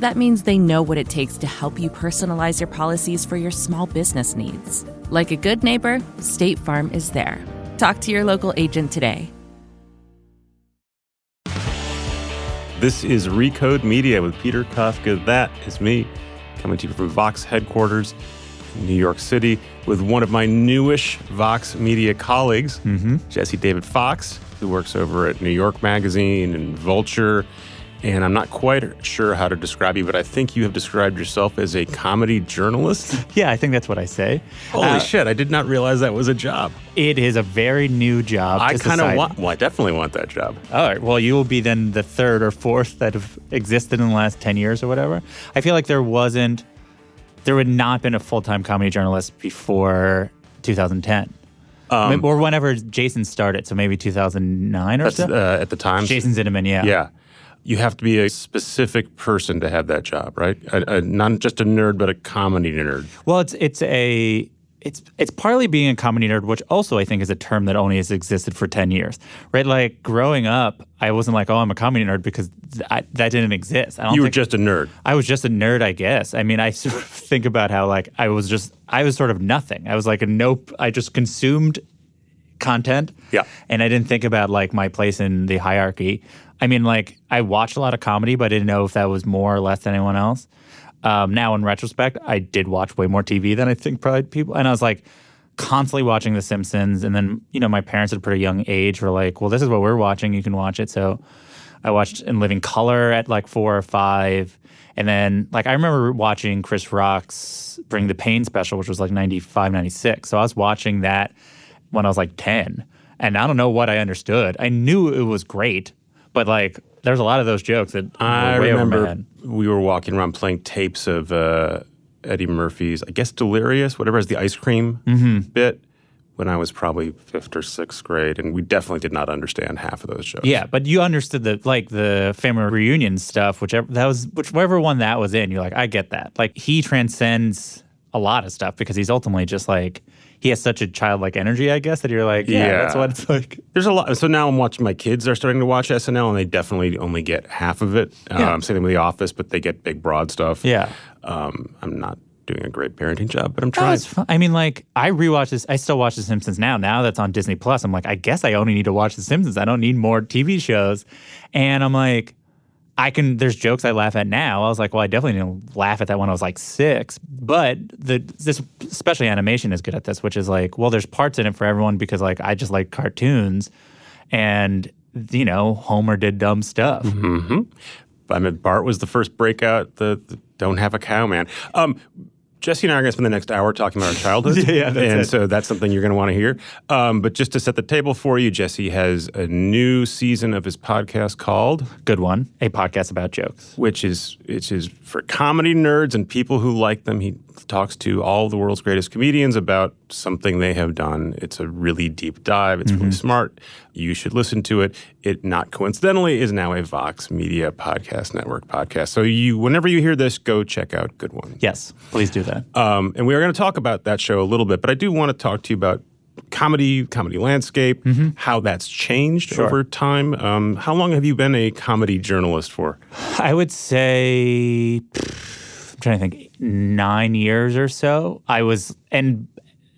That means they know what it takes to help you personalize your policies for your small business needs. Like a good neighbor, State Farm is there. Talk to your local agent today. This is Recode Media with Peter Kafka. That is me, coming to you from Vox headquarters in New York City with one of my newish Vox Media colleagues, Mm-hmm. Jesse David Fox, who works over at New York Magazine and Vulture. And I'm not quite sure how to describe you, but I think you have described yourself as a comedy journalist. Yeah, I think that's what I say. Holy Uh, shit, I did not realize that was a job. It is a very new job. I kind of want, well, I definitely want that job. All right. Well, you will be then the third or fourth that have existed in the last 10 years or whatever. I feel like there wasn't, there would not been a full time comedy journalist before 2010. Um, or whenever Jason started. So maybe 2009 or so. uh, at the time. Jason Zinoman, yeah. Yeah. You have to be a specific person to have that job, right? A, a, not just a nerd, but a comedy nerd. Well, it's it's a it's it's partly being a comedy nerd, which also I think is a term that only has existed for ten years, right? Like growing up, I wasn't like, oh, I'm a comedy nerd because th- I, that didn't exist. I don't You were just a nerd. I was just a nerd, I guess. I mean, I sort of think about how like I was just I was sort of nothing. I was like a nope. I just consumed content. Yeah. And I didn't think about like my place in the hierarchy. I mean, like I watched a lot of comedy, but I didn't know if that was more or less than anyone else. Um, now, in retrospect, I did watch way more TV than I think probably people. And I was like constantly watching The Simpsons. And then, you know, my parents at a pretty young age were like, well, this is what we're watching. You can watch it. So I watched In Living Color at like four or five. And then, like, I remember watching Chris Rock's Bring the Pain special, which was like 95, 96. So I was watching that when I was like 10. And I don't know what I understood. I knew it was great, but like, there's a lot of those jokes that I were way over my remember we were walking around playing tapes of uh, Eddie Murphy's, I guess Delirious, whatever is the ice cream Mm-hmm. bit, when I was probably fifth or sixth grade, and we definitely did not understand half of those jokes. Yeah, but you understood the like the family reunion stuff, whichever that was, whichever one that was in. You're like, I get that. Like he transcends a lot of stuff because he's ultimately just like he has such a childlike energy, I guess, that you're like, yeah, Yeah. that's what it's like. There's a lot. So now I'm watching. My kids They're starting to watch SNL, and they definitely only get half of it. Yeah. Um, same thing with The Office, but they get big, broad stuff. Yeah. Um, I'm not doing a great parenting job, but I'm trying. I mean, like I rewatch this. I still watch The Simpsons now. Now that's on Disney Plus. I'm like, I guess I only need to watch The Simpsons. I don't need more TV shows. And I'm like, I can. There's jokes I laugh at now. I was like, well, I definitely didn't laugh at that when I was like six. But the this especially animation is good at this, which is like, well, there's parts in it for everyone because like I just like cartoons, and you know, Homer did dumb stuff. Mm-hmm. I mean, Bart was the first breakout. The, the don't have a cow man. Um, Jesse and I are going to spend the next hour talking about our childhood. Yeah, that's and it. so that's something you're going to want to hear. Um, but just to set the table for you, Jesse has a new season of his podcast called, Good one. A podcast about jokes. which is which is for comedy nerds and people who like them. He talks to all the world's greatest comedians about something they have done. It's a really deep dive. It's really smart. You should listen to it. It not coincidentally is now a Vox Media Podcast Network podcast. So you, whenever you hear this, go check out Good One. Yes, please do that. Um, and we are going to talk about that show a little bit, but I do want to talk to you about comedy, comedy landscape, how that's changed Sure. over time. Um, how long have you been a comedy journalist for? I would say, I'm trying to think, nine years or so. I was, and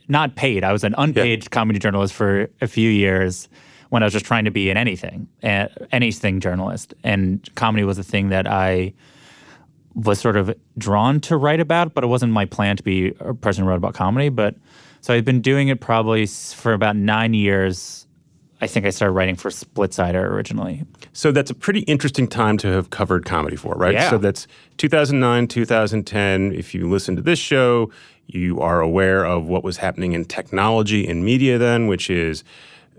not paid. I was an unpaid comedy journalist for a few years when I was just trying to be in anything, uh, anything journalist. And comedy was a thing that I was sort of drawn to write about, but it wasn't my plan to be a person who wrote about comedy. But So I've been doing it probably for about nine years. I think I started writing for Splitsider originally. So that's a pretty interesting time to have covered comedy for, right? Yeah. So that's 2009, 2010. If you listen to this show, you are aware of what was happening in technology and media then, which is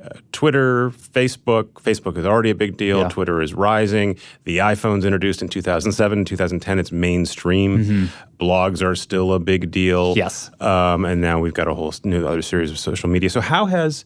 uh, Twitter, Facebook. Facebook is already a big deal. Yeah. Twitter is rising. The iPhone's introduced in 2007. 2010, it's mainstream. Blogs are still a big deal. Mm-hmm. Yes. Um, and now we've got a whole new other series of social media. So how has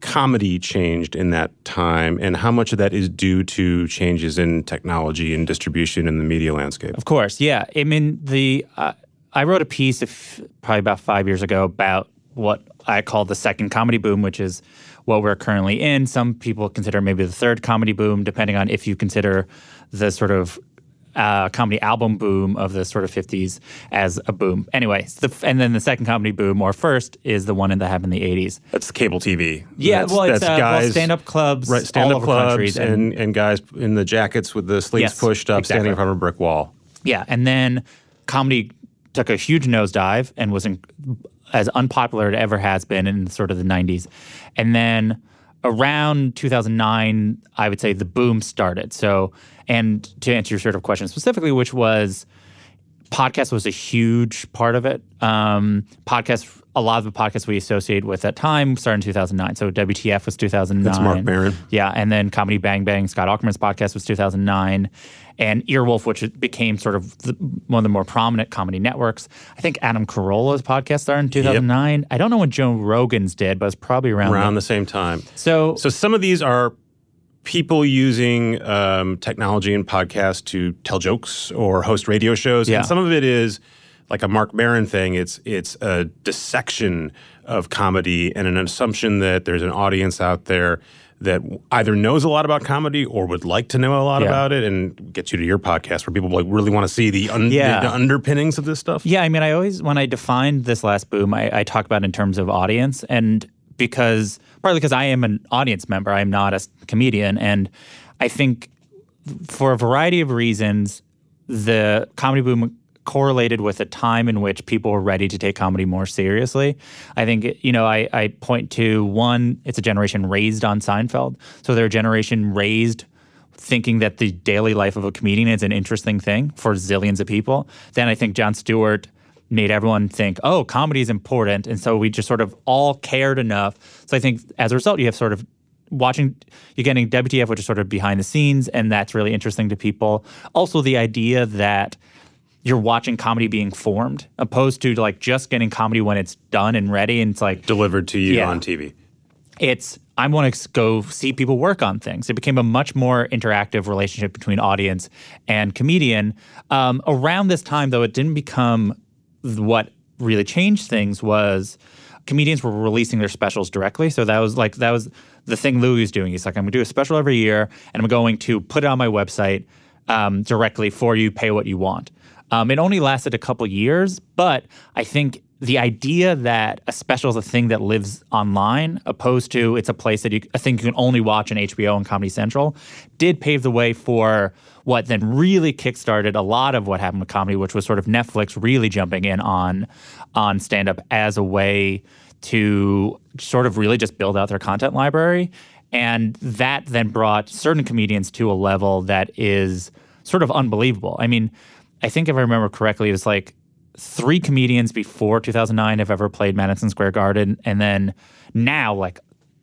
comedy changed in that time, and how much of that is due to changes in technology and distribution in the media landscape? Of course, yeah. I mean, the uh, I wrote a piece of, probably about five years ago about what I call the second comedy boom, which is what we're currently in. Some people consider maybe the third comedy boom, depending on if you consider the sort of uh, comedy album boom of the sort of 50s as a boom. Anyway, the, and then the second comedy boom, or first, is the one that happened in the 80s. That's cable TV. Yeah, that's, well, it's uh, well, guys, stand-up clubs, right? Stand-up clubs countries, and, and guys in the jackets with the sleeves Yes, pushed up, standing in front of a brick wall. Yeah, and then comedy took a huge nosedive and was in, as unpopular as it ever has been in sort of the 90s. And then around 2009, I would say the boom started. So, and to answer your sort of question specifically, which was podcast was a huge part of it. Um, podcast, a lot of the podcasts we associate with that time started in 2009. So WTF was 2009. That's Marc Maron. Yeah, and then Comedy Bang Bang, Scott Aukerman's podcast was 2009, and Earwolf, which became sort of the, one of the more prominent comedy networks. I think Adam Carolla's podcast started in 2009. I don't know when Joe Rogan's did, but it's probably around. Around then. the same time. so, So some of these are people using um, technology and podcasts to tell jokes or host radio shows, Yeah. and some of it is like a Marc Maron thing. It's it's a dissection of comedy and an assumption that there's an audience out there that either knows a lot about comedy or would like to know a lot Yeah. about it, and gets you to your podcast where people like really want to see the, un- Yeah. the, the underpinnings of this stuff. Yeah, I mean, I always when I defined this last boom, I, I talk about in terms of audience, and because partly because I am an audience member, I'm not a comedian, and I think for a variety of reasons, the comedy boom correlated with a time in which people were ready to take comedy more seriously. I think, you know, I, I point to one, it's a generation raised on Seinfeld. So they're a generation raised thinking that the daily life of a comedian is an interesting thing for zillions of people. Then I think Jon Stewart made everyone think, oh, comedy is important. And so we just sort of all cared enough. So I think as a result, you have sort of watching, you're getting WTF, which is sort of behind the scenes, and that's really interesting to people. Also, the idea that you're watching comedy being formed opposed to like just getting comedy when it's done and ready and it's like Delivered to you Yeah. on TV. it's I want to go see people work on things. It became a much more interactive relationship between audience and comedian. Um, around this time, though, it didn't become what really changed things was comedians were releasing their specials directly. So that was like that was the thing Louis was doing. He's like, I'm gonna do a special every year, and I'm going to put it on my website um, directly for you. Pay what you want. Um, it only lasted a couple years, but I think the idea that a special is a thing that lives online, opposed to it's a place that you, a thing you can only watch on HBO and Comedy Central, did pave the way for what then really kickstarted a lot of what happened with comedy, which was sort of Netflix really jumping in on on stand up as a way to sort of really just build out their content library. And that then brought certain comedians to a level that is sort of unbelievable. I mean, I think if I remember correctly, it was like three comedians before 2009 have ever played Madison Square Garden, and then now like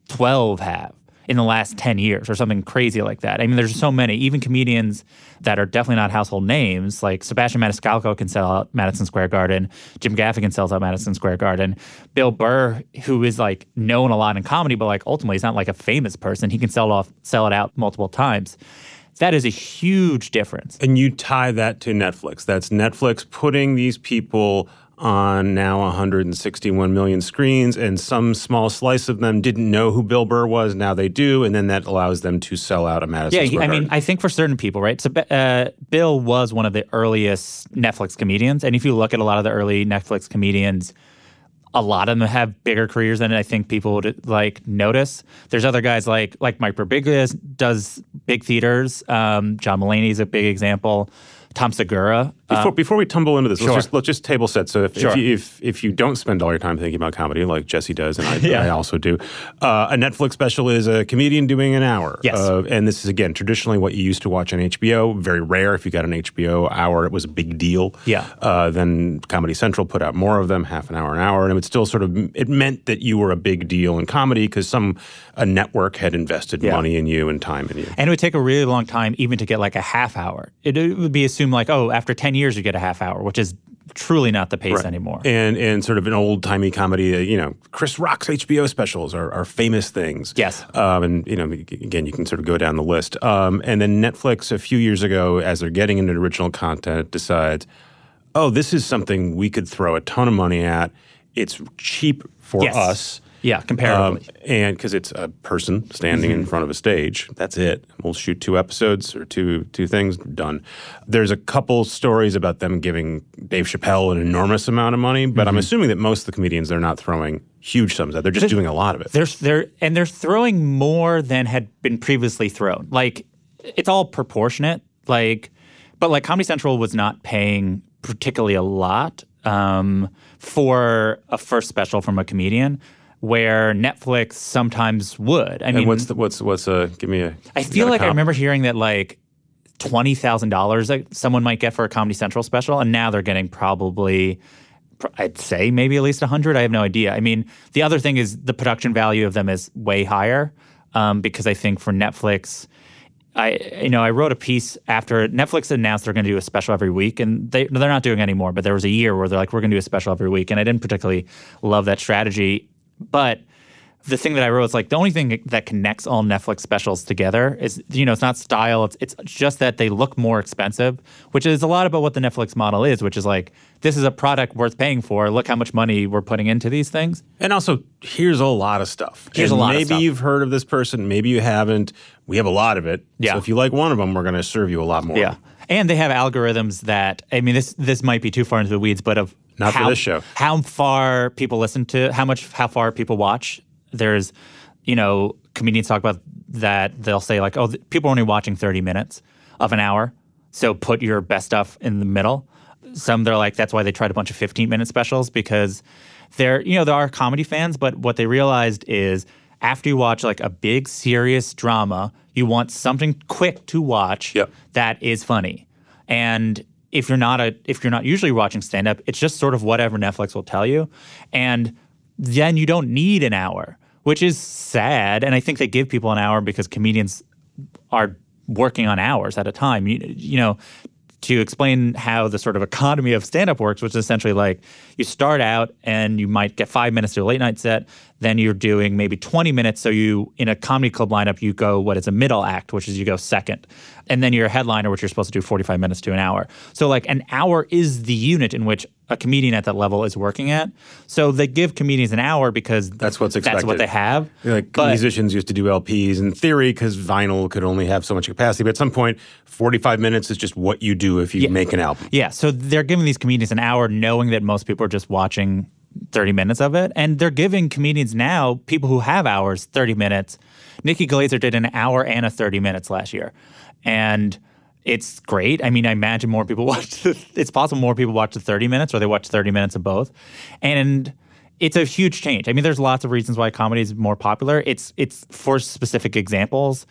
12 have in the last 10 years or something crazy like that. I mean, there's so many, even comedians that are definitely not household names, like Sebastian Maniscalco can sell out Madison Square Garden, Jim Gaffigan sells out Madison Square Garden, Bill Burr, who is like known a lot in comedy, but like ultimately he's not like a famous person. He can sell off, sell it out multiple times. That is a huge difference. And you tie that to Netflix. That's Netflix putting these people on now 161 million screens, and some small slice of them didn't know who Bill Burr was. Now they do, and then that allows them to sell out a Madison Yeah, Square I mean, I think for certain people, right? So, uh, Bill was one of the earliest Netflix comedians, and if you look at a lot of the early Netflix comedians, a lot of them have bigger careers than I think people would like notice. There's other guys like like Mike Birbiglia does big theaters. Um, John Mulaney is a big example. Tom Segura Before, before we tumble into this, sure. let's just let's just table set. So if, Sure. if, you, if if you don't spend all your time thinking about comedy, like Jesse does, and I, Yeah. I also do, uh, a Netflix special is a comedian doing an hour. Yes. Uh, and this is again traditionally what you used to watch on HBO. Very rare if you got an HBO hour, it was a big deal. Yeah. Uh, then Comedy Central put out more of them, half an hour, an hour, and it would still sort of it meant that you were a big deal in comedy because some a network had invested Yeah. money in you and time in you. And it would take a really long time even to get like a half hour. It, it would be assumed like, oh, after 10 years you get a half hour, which is truly not the pace Right. anymore. And and sort of an old timey comedy, uh, you know, Chris Rock's HBO specials are, are famous things. Yes. Um, and you know, again, you can sort of go down the list. Um, and then Netflix a few years ago, as they're getting into original content, decides, oh, this is something we could throw a ton of money at. It's cheap for Yes. us. Yeah, comparatively. Um, and because it's a person standing Mm-hmm. in front of a stage, that's it. We'll shoot two episodes or two two things, done. There's a couple stories about them giving Dave Chappelle an enormous amount of money, but Mm-hmm. I'm assuming that most of the comedians they're not throwing huge sums at. They're just doing a lot of it. They're, they're, and they're throwing more than had been previously thrown. Like, it's all proportionate. Like, but like Comedy Central was not paying particularly a lot um, for a first special from a comedian, where Netflix sometimes would. I mean, and what's the, what's what's uh give me a I feel a like I remember hearing that like twenty thousand dollars like someone might get for a Comedy Central special, and now they're getting probably, I'd say maybe at least a hundred. I have no idea. I mean, the other thing is the production value of them is way higher um, because I think for Netflix. I you know I wrote a piece after Netflix announced they're going to do a special every week, and they they're not doing anymore. But there was a year where they're like, we're going to do a special every week, and I didn't particularly love that strategy. But the thing that I wrote is like the only thing that connects all Netflix specials together is you know it's not style it's it's just that they look more expensive which is a lot about what the Netflix model is which is like this is a product worth paying for look how much money we're putting into these things And also, here's a lot of stuff. Here's And a lot of Maybe stuff. you've heard of this person, maybe you haven't. We have a lot of it. Yeah. So if you like one of them, we're going to serve you a lot more. yeah and they have algorithms that I mean this this might be too far into the weeds but of Not for this show. how far people listen to how much how far people watch there's you know comedians talk about that they'll say like oh th- people are only watching 30 minutes of an hour so put your best stuff in the middle some they're like that's why they tried a bunch of 15 minute specials because they're you know there are comedy fans but what they realized is after you watch like a big serious drama you want something quick to watch Yep. that is funny and if you're not a if you're not usually watching stand up it's just sort of whatever netflix will tell you. And then you don't need an hour which is sad. And i think they give people an hour because comedians are working on hours at a time. You, you know to explain how the sort of economy of stand up works, which is essentially like you start out and you might get five minutes to a late night set, then you're doing maybe 20 minutes. So you, in a comedy club lineup, you go what is a middle act, which is you go second. And then you're a headliner, which you're supposed to do 45 minutes to an hour. So like an hour is the unit in which a comedian at that level is working at. So they give comedians an hour because That's what's That's what they have. Like But- musicians used to do LPs in theory because vinyl could only have so much capacity. But at some point, 45 minutes is just what you do if you make an album. Yeah, so they're giving these comedians an hour knowing that most people are just watching 30 minutes of it. And they're giving comedians now, people who have hours, 30 minutes. Nikki Glazer did an hour and a 30 minutes last year. And it's great. I mean, I imagine more people watch, the, it's possible more people watch the 30 minutes or they watch 30 minutes of both. And it's a huge change. I mean, there's lots of reasons why comedy is more popular. It's it's for specific examples.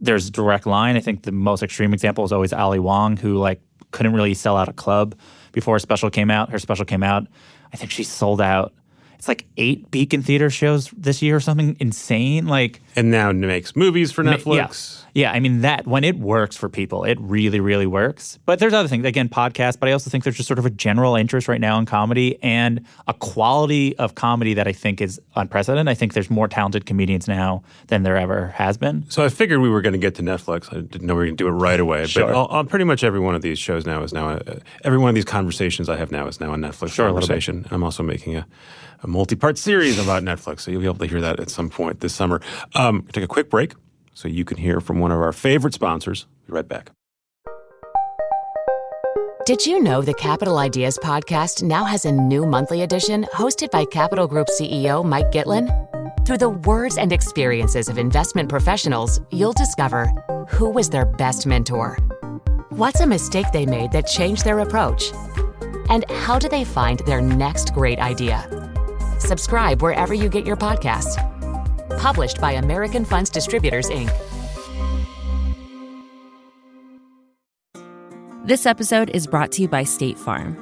There's direct line. I think the most extreme example is always Ali Wong, who like couldn't really sell out a club before her special came out. Her special came out. I think she sold out. It's like eight Beacon Theater shows this year or something insane. Like And now makes movies for Netflix. yeah. yeah, I mean that when it works for people, it really, really works. But there's other things, again, podcasts, but I also think there's just sort of a general interest right now in comedy and a quality of comedy that I think is unprecedented. I think there's more talented comedians now than there ever has been. So I figured we were going to get to Netflix. I didn't know we were going to do it right away. Sure. But all- pretty much every one of these shows now is now a, every one of these conversations I have now is now a Netflix Sure, a conversation. I'm also making a, a multi-part series about Netflix, so you'll be able to hear that at some point this summer. Um, take a quick break so you can hear from one of our favorite sponsors. Be right back. Did you know the Capital Ideas podcast now has a new monthly edition hosted by Capital Group CEO Mike Gitlin? Through the words and experiences of investment professionals, you'll discover who was their best mentor, What's a mistake they made that changed their approach? And how do they find their next great idea? Subscribe wherever you get your podcasts. Published by American Funds Distributors, Inc. This episode is brought to you by State Farm.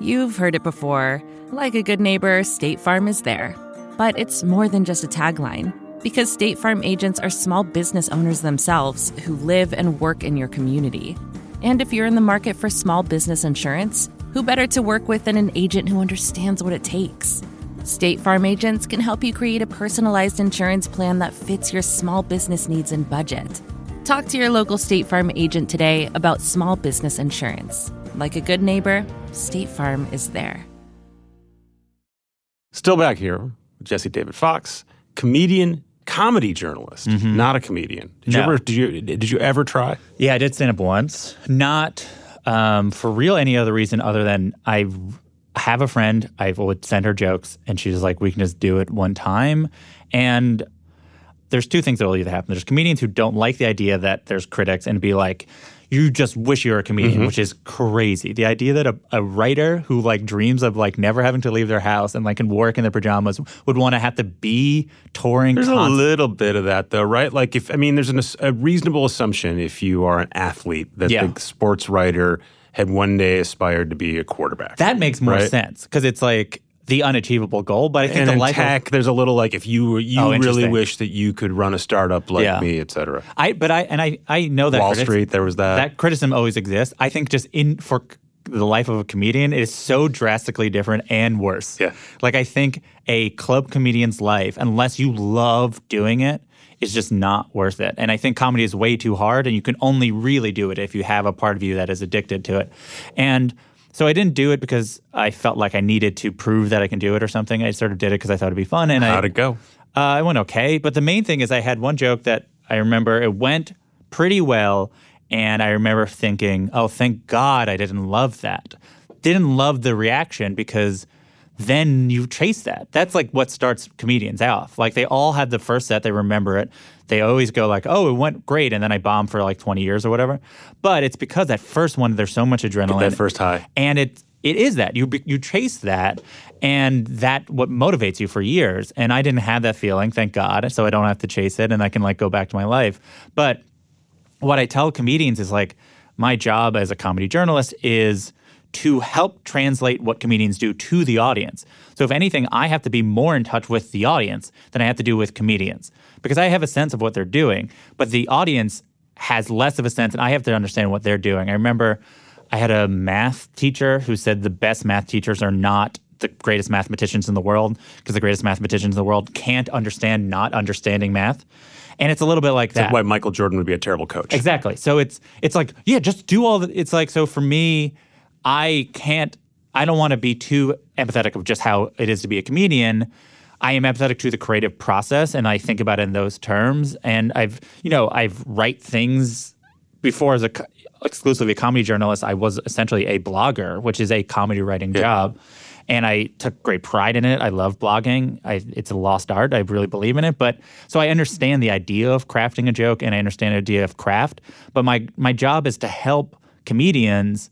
You've heard it before. Like a good neighbor, State Farm is there. But it's more than just a tagline, because State Farm agents are small business owners themselves who live and work in your community. And if you're in the market for small business insurance, who better to work with than an agent who understands what it takes? State Farm agents can help you create a personalized insurance plan that fits your small business needs and budget. Talk to your local State Farm agent today about small business insurance. Like a good neighbor, State Farm is there. Still back here Jesse David Fox, comedian, comedy journalist, not a comedian. Did you Mm-hmm. Ever did you did you ever try? Yeah, I did stand up once. Not um, for real any other reason other than I have a friend. I would send her jokes, and she's like, "We can just do it one time." And there's two things that will either happen. There's comedians who don't like the idea that there's critics and be like, you just wish you were a comedian, mm-hmm. which is crazy. The idea that a, a writer who like dreams of like never having to leave their house and like can work in their pajamas would want to have to be touring. There's a little bit of that though, right? Like if I mean, there's an, a reasonable assumption if you are an athlete that Yeah. the sports writer had one day aspired to be a quarterback. That makes more Right. sense because it's like the unachievable goal. But I think and the life of- there's a little like if you you Oh, really wish that you could run a startup like Yeah. me, et cetera. I but I and I I know that Wall critics- Street, there was that. that criticism always exists. I think just in for the life of a comedian, it is so drastically different and worse. Yeah. Like I think a club comedian's life, unless you love doing it, is just not worth it. And I think comedy is way too hard, and you can only really do it if you have a part of you that is addicted to it. And so I didn't do it because I felt like I needed to prove that I can do it or something. I sort of did it because I thought it'd be fun. And I, How'd it go? uh, it went okay, but the main thing is I had one joke that I remember it went pretty well, and I remember thinking, "Oh, thank God I didn't love that. Didn't love the reaction because then you chase that. That's like what starts comedians off. Like they all had the first set, they remember it. They always go like, "Oh, it went great," and then I bombed for like 20 years or whatever. But it's because that first one, there's so much adrenaline That first high. and it it is that you you chase that and that what motivates you for years and i didn't have that feeling thank god so i don't have to chase it and i can like go back to my life but what i tell comedians is like my job as a comedy journalist is to help translate what comedians do to the audience so if anything i have to be more in touch with the audience than i have to do with comedians because i have a sense of what they're doing but the audience has less of a sense and i have to understand what they're doing i remember I had a math teacher who said the best math teachers are not the greatest mathematicians in the world because the greatest mathematicians in the world can't understand not understanding math. And it's a little bit like that. That's why Michael Jordan would be a terrible coach. Exactly. So it's it's like yeah, just do all the. It's like so for me, I can't. I don't want to be too empathetic of just how it is to be a comedian. I am empathetic to the creative process, and I think about it in those terms. And I've you know I've write things before as a exclusively a comedy journalist. I was essentially a blogger, which is a comedy writing job. And I took great pride in it. I love blogging. I, it's a lost art. I really believe in it. But so I understand the idea of crafting a joke, and I understand the idea of craft. But my my job is to help comedians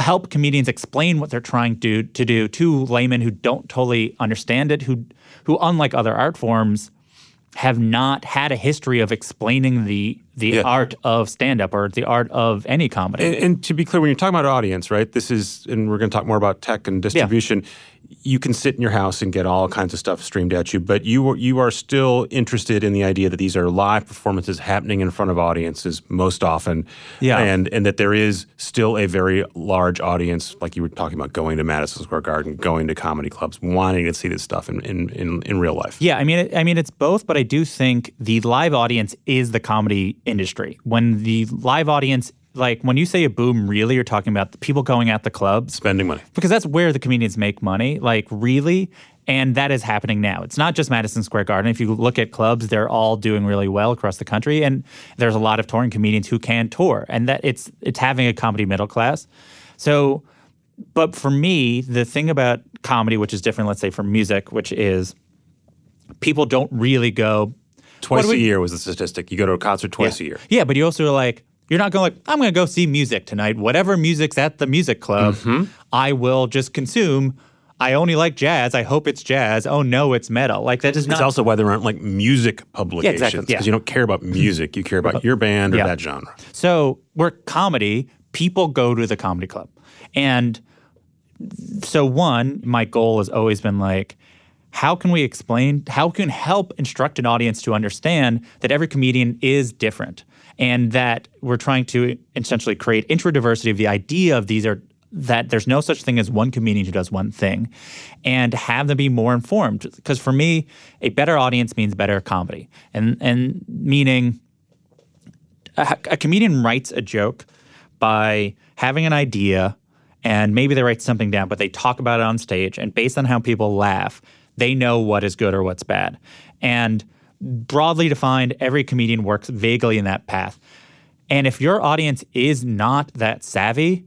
help comedians explain what they're trying to to do to laymen who don't totally understand it, who who unlike other art forms have not had a history of explaining the the Yeah. art of stand up or the art of any comedy. And, and to be clear, when you're talking about audience, right? This is, and we're going to talk more about tech and distribution. You can sit in your house and get all kinds of stuff streamed at you, but you are, you are still interested in the idea that these are live performances happening in front of audiences most often, Yeah. and and that there is still a very large audience, like you were talking about, going to Madison Square Garden, going to comedy clubs, wanting to see this stuff in in, in, in real life. Yeah, I mean, it, I mean, it's both, but I do think the live audience is the comedy industry. When the live audience, like when you say a boom, really, you're talking about the people going at the clubs Spending money. because that's where the comedians make money, like really. And that is happening now. It's not just Madison Square Garden. If you look at clubs, they're all doing really well across the country, and there's a lot of touring comedians who can tour, and that it's it's having a comedy middle class. So, but for me, the thing about comedy, which is different, let's say from music, which is people don't really go Twice a we- year was the statistic. You go to a concert twice yeah. a year. Yeah, but you also are like, You're not going like, I'm going to go see music tonight. Whatever music's at the music club, Mm-hmm. I will just consume. I only like jazz. I hope it's jazz. Oh no, it's metal. Like that is not. It's also why there aren't like music publications Yeah, exactly, because yeah. you don't care about music. You care about your band or Yeah. that genre. So we're comedy. People go to the comedy club. And so, one, my goal has always been like, how can we explain, how can help instruct an audience to understand that every comedian is different and that we're trying to essentially create intradiversity of the idea of these are that there's no such thing as one comedian who does one thing and have them be more informed because for me a better audience means better comedy and and meaning a, a comedian writes a joke by having an idea and maybe they write something down, but they talk about it on stage. And based on how people laugh, they know what is good or what's bad. And broadly defined, every comedian works vaguely in that path. And if your audience is not that savvy,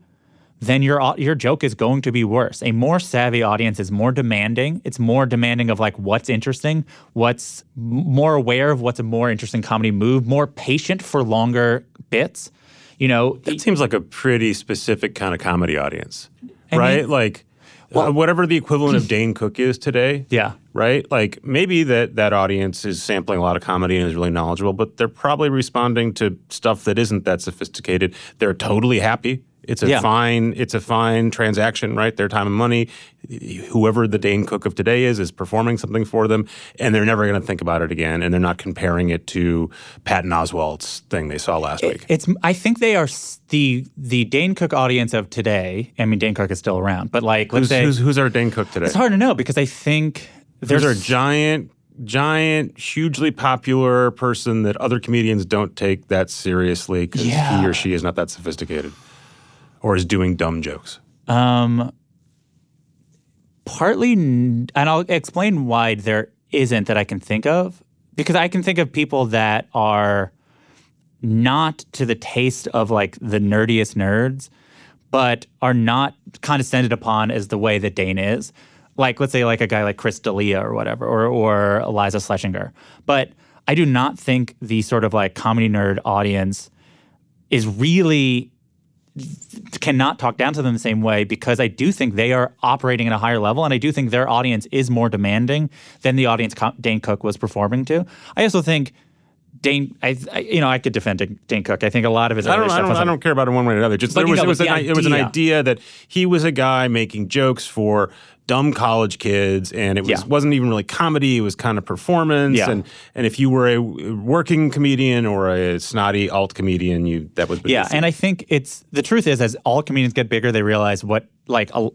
then your your joke is going to be worse. A more savvy audience is more demanding. It's more demanding of like what's interesting, what's more aware of what's a more interesting comedy move, more patient for longer bits. You know, that seems like a pretty specific kind of comedy audience, I right? mean- like uh, whatever the equivalent of Dane Cook is today. Yeah. Right? Like maybe that that audience is sampling a lot of comedy and is really knowledgeable, but they're probably responding to stuff that isn't that sophisticated. They're totally happy. It's a Yeah. fine it's a fine transaction, right? Their time and money. Whoever the Dane Cook of today is is performing something for them and they're never going to think about it again and they're not comparing it to Patton Oswalt's thing they saw last week. It's. I think they are the the Dane Cook audience of today. I mean, Dane Cook is still around, but like, let's Who's, say who's, who's our Dane Cook today? it's hard to know because I think There's a giant, giant, hugely popular person that other comedians don't take that seriously because Yeah. he or she is not that sophisticated or is doing dumb jokes. um, partly, and I'll explain why there isn't that I can think of because I can think of people that are not to the taste of like the nerdiest nerds, but are not condescended upon as the way that Dane is. Like, let's say, like a guy like Chris D'Elia or whatever, or or Eliza Schlesinger. But I do not think the sort of like comedy nerd audience is really cannot talk down to them the same way because I do think they are operating at a higher level, and I do think their audience is more demanding than the audience Co- Dane Cook was performing to. I also think Dane, I, I you know, I could defend Dane- Cook. I think a lot of his I don't, I stuff don't, was I don't care about it one way or another. Just But there was, know, it, was an, it was an idea that he was a guy making jokes for dumb college kids, and it was Yeah. wasn't even really comedy. It was kind of performance. Yeah. And and if you were a working comedian or a snotty alt comedian, you that was Yeah, and I think it's the truth is as all comedians get bigger, they realize what like a,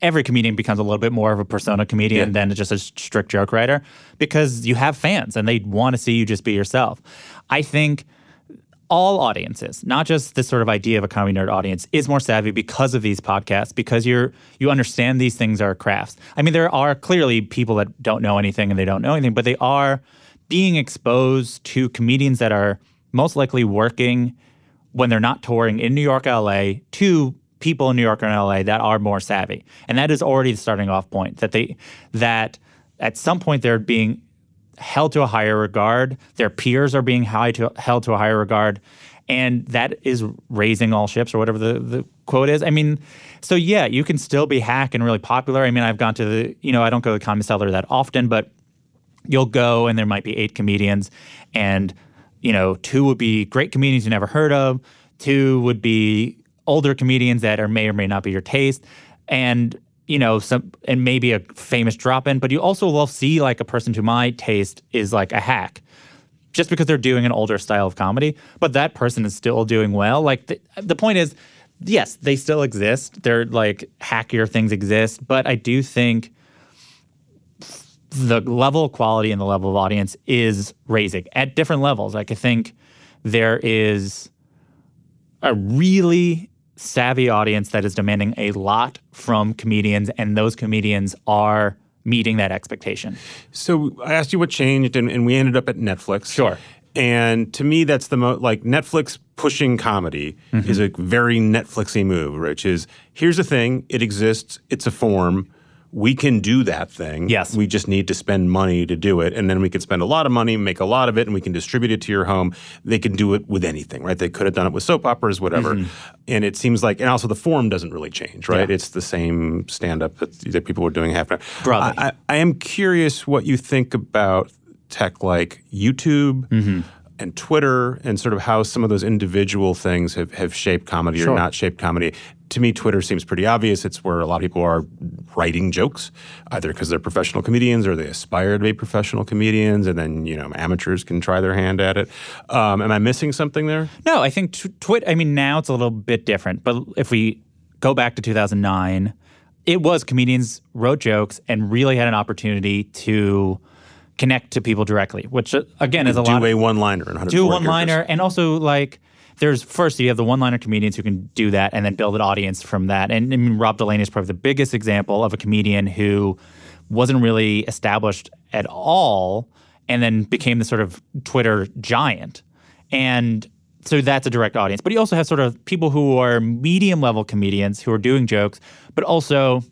every comedian becomes a little bit more of a persona comedian Yeah. than just a strict joke writer because you have fans and they want to see you just be yourself. I think all audiences, not just this sort of idea of a comedy nerd audience, is more savvy because of these podcasts, because you're you understand these things are crafts. I mean, there are clearly people that don't know anything and they don't know anything, but they are being exposed to comedians that are most likely working when they're not touring in New York, LA, to people in New York and LA that are more savvy. And that is already the starting off point that they that at some point they're being held to a higher regard. Their peers are being to, held to a higher regard. And that is raising all ships or whatever the, the quote is. I mean, so yeah, you can still be hack and really popular. I mean, I've gone to the, you know, I don't go to the comedy cellar that often, but you'll go and there might be eight comedians and you know two would be great comedians you never heard of two would be older comedians that are may or may not be your taste and you know some and maybe a famous drop in but you also will see like a person to my taste is like a hack just because they're doing an older style of comedy but that person is still doing well like the, the point is yes they still exist they're like hackier things exist but i do think the level of quality and the level of audience is raising at different levels. Like I think there is a really savvy audience that is demanding a lot from comedians, and those comedians are meeting that expectation. So I asked you what changed, and, and we ended up at Netflix. Sure. And to me, that's the most like Netflix pushing comedy Mm-hmm. is a very Netflixy move, which is here's the thing: it exists, it's a form. We can do that thing. Yes. We just need to spend money to do it. And then we can spend a lot of money, make a lot of it, and we can distribute it to your home. They can do it with anything, right? They could have done it with soap operas, whatever. And it seems like, and also the form doesn't really change, right? Mm-hmm. Yeah. it's the same stand up that, that people were doing half an hour. Broadly. I, I, I am curious what you think about tech like YouTube. Mm-hmm. And Twitter, and sort of how some of those individual things have, have shaped comedy or not shaped comedy. To me, Twitter seems pretty obvious. It's where a lot of people are writing jokes, either because they're professional comedians or they aspire to be professional comedians, and then you know amateurs can try their hand at it. Um, am I missing something there? No, I think tw- Twit. I mean, now it's a little bit different. But if we go back to 2009, it was comedians wrote jokes and really had an opportunity to connect to people directly, which uh, again is a do lot. a one-liner in 100 do one liner, and also like there's first you have the one liner comedians who can do that and then build an audience from that. And I mean, Rob Delaney is probably the biggest example of a comedian who wasn't really established at all and then became the sort of Twitter giant. And so that's a direct audience. But you also have sort of people who are medium level comedians who are doing jokes, but also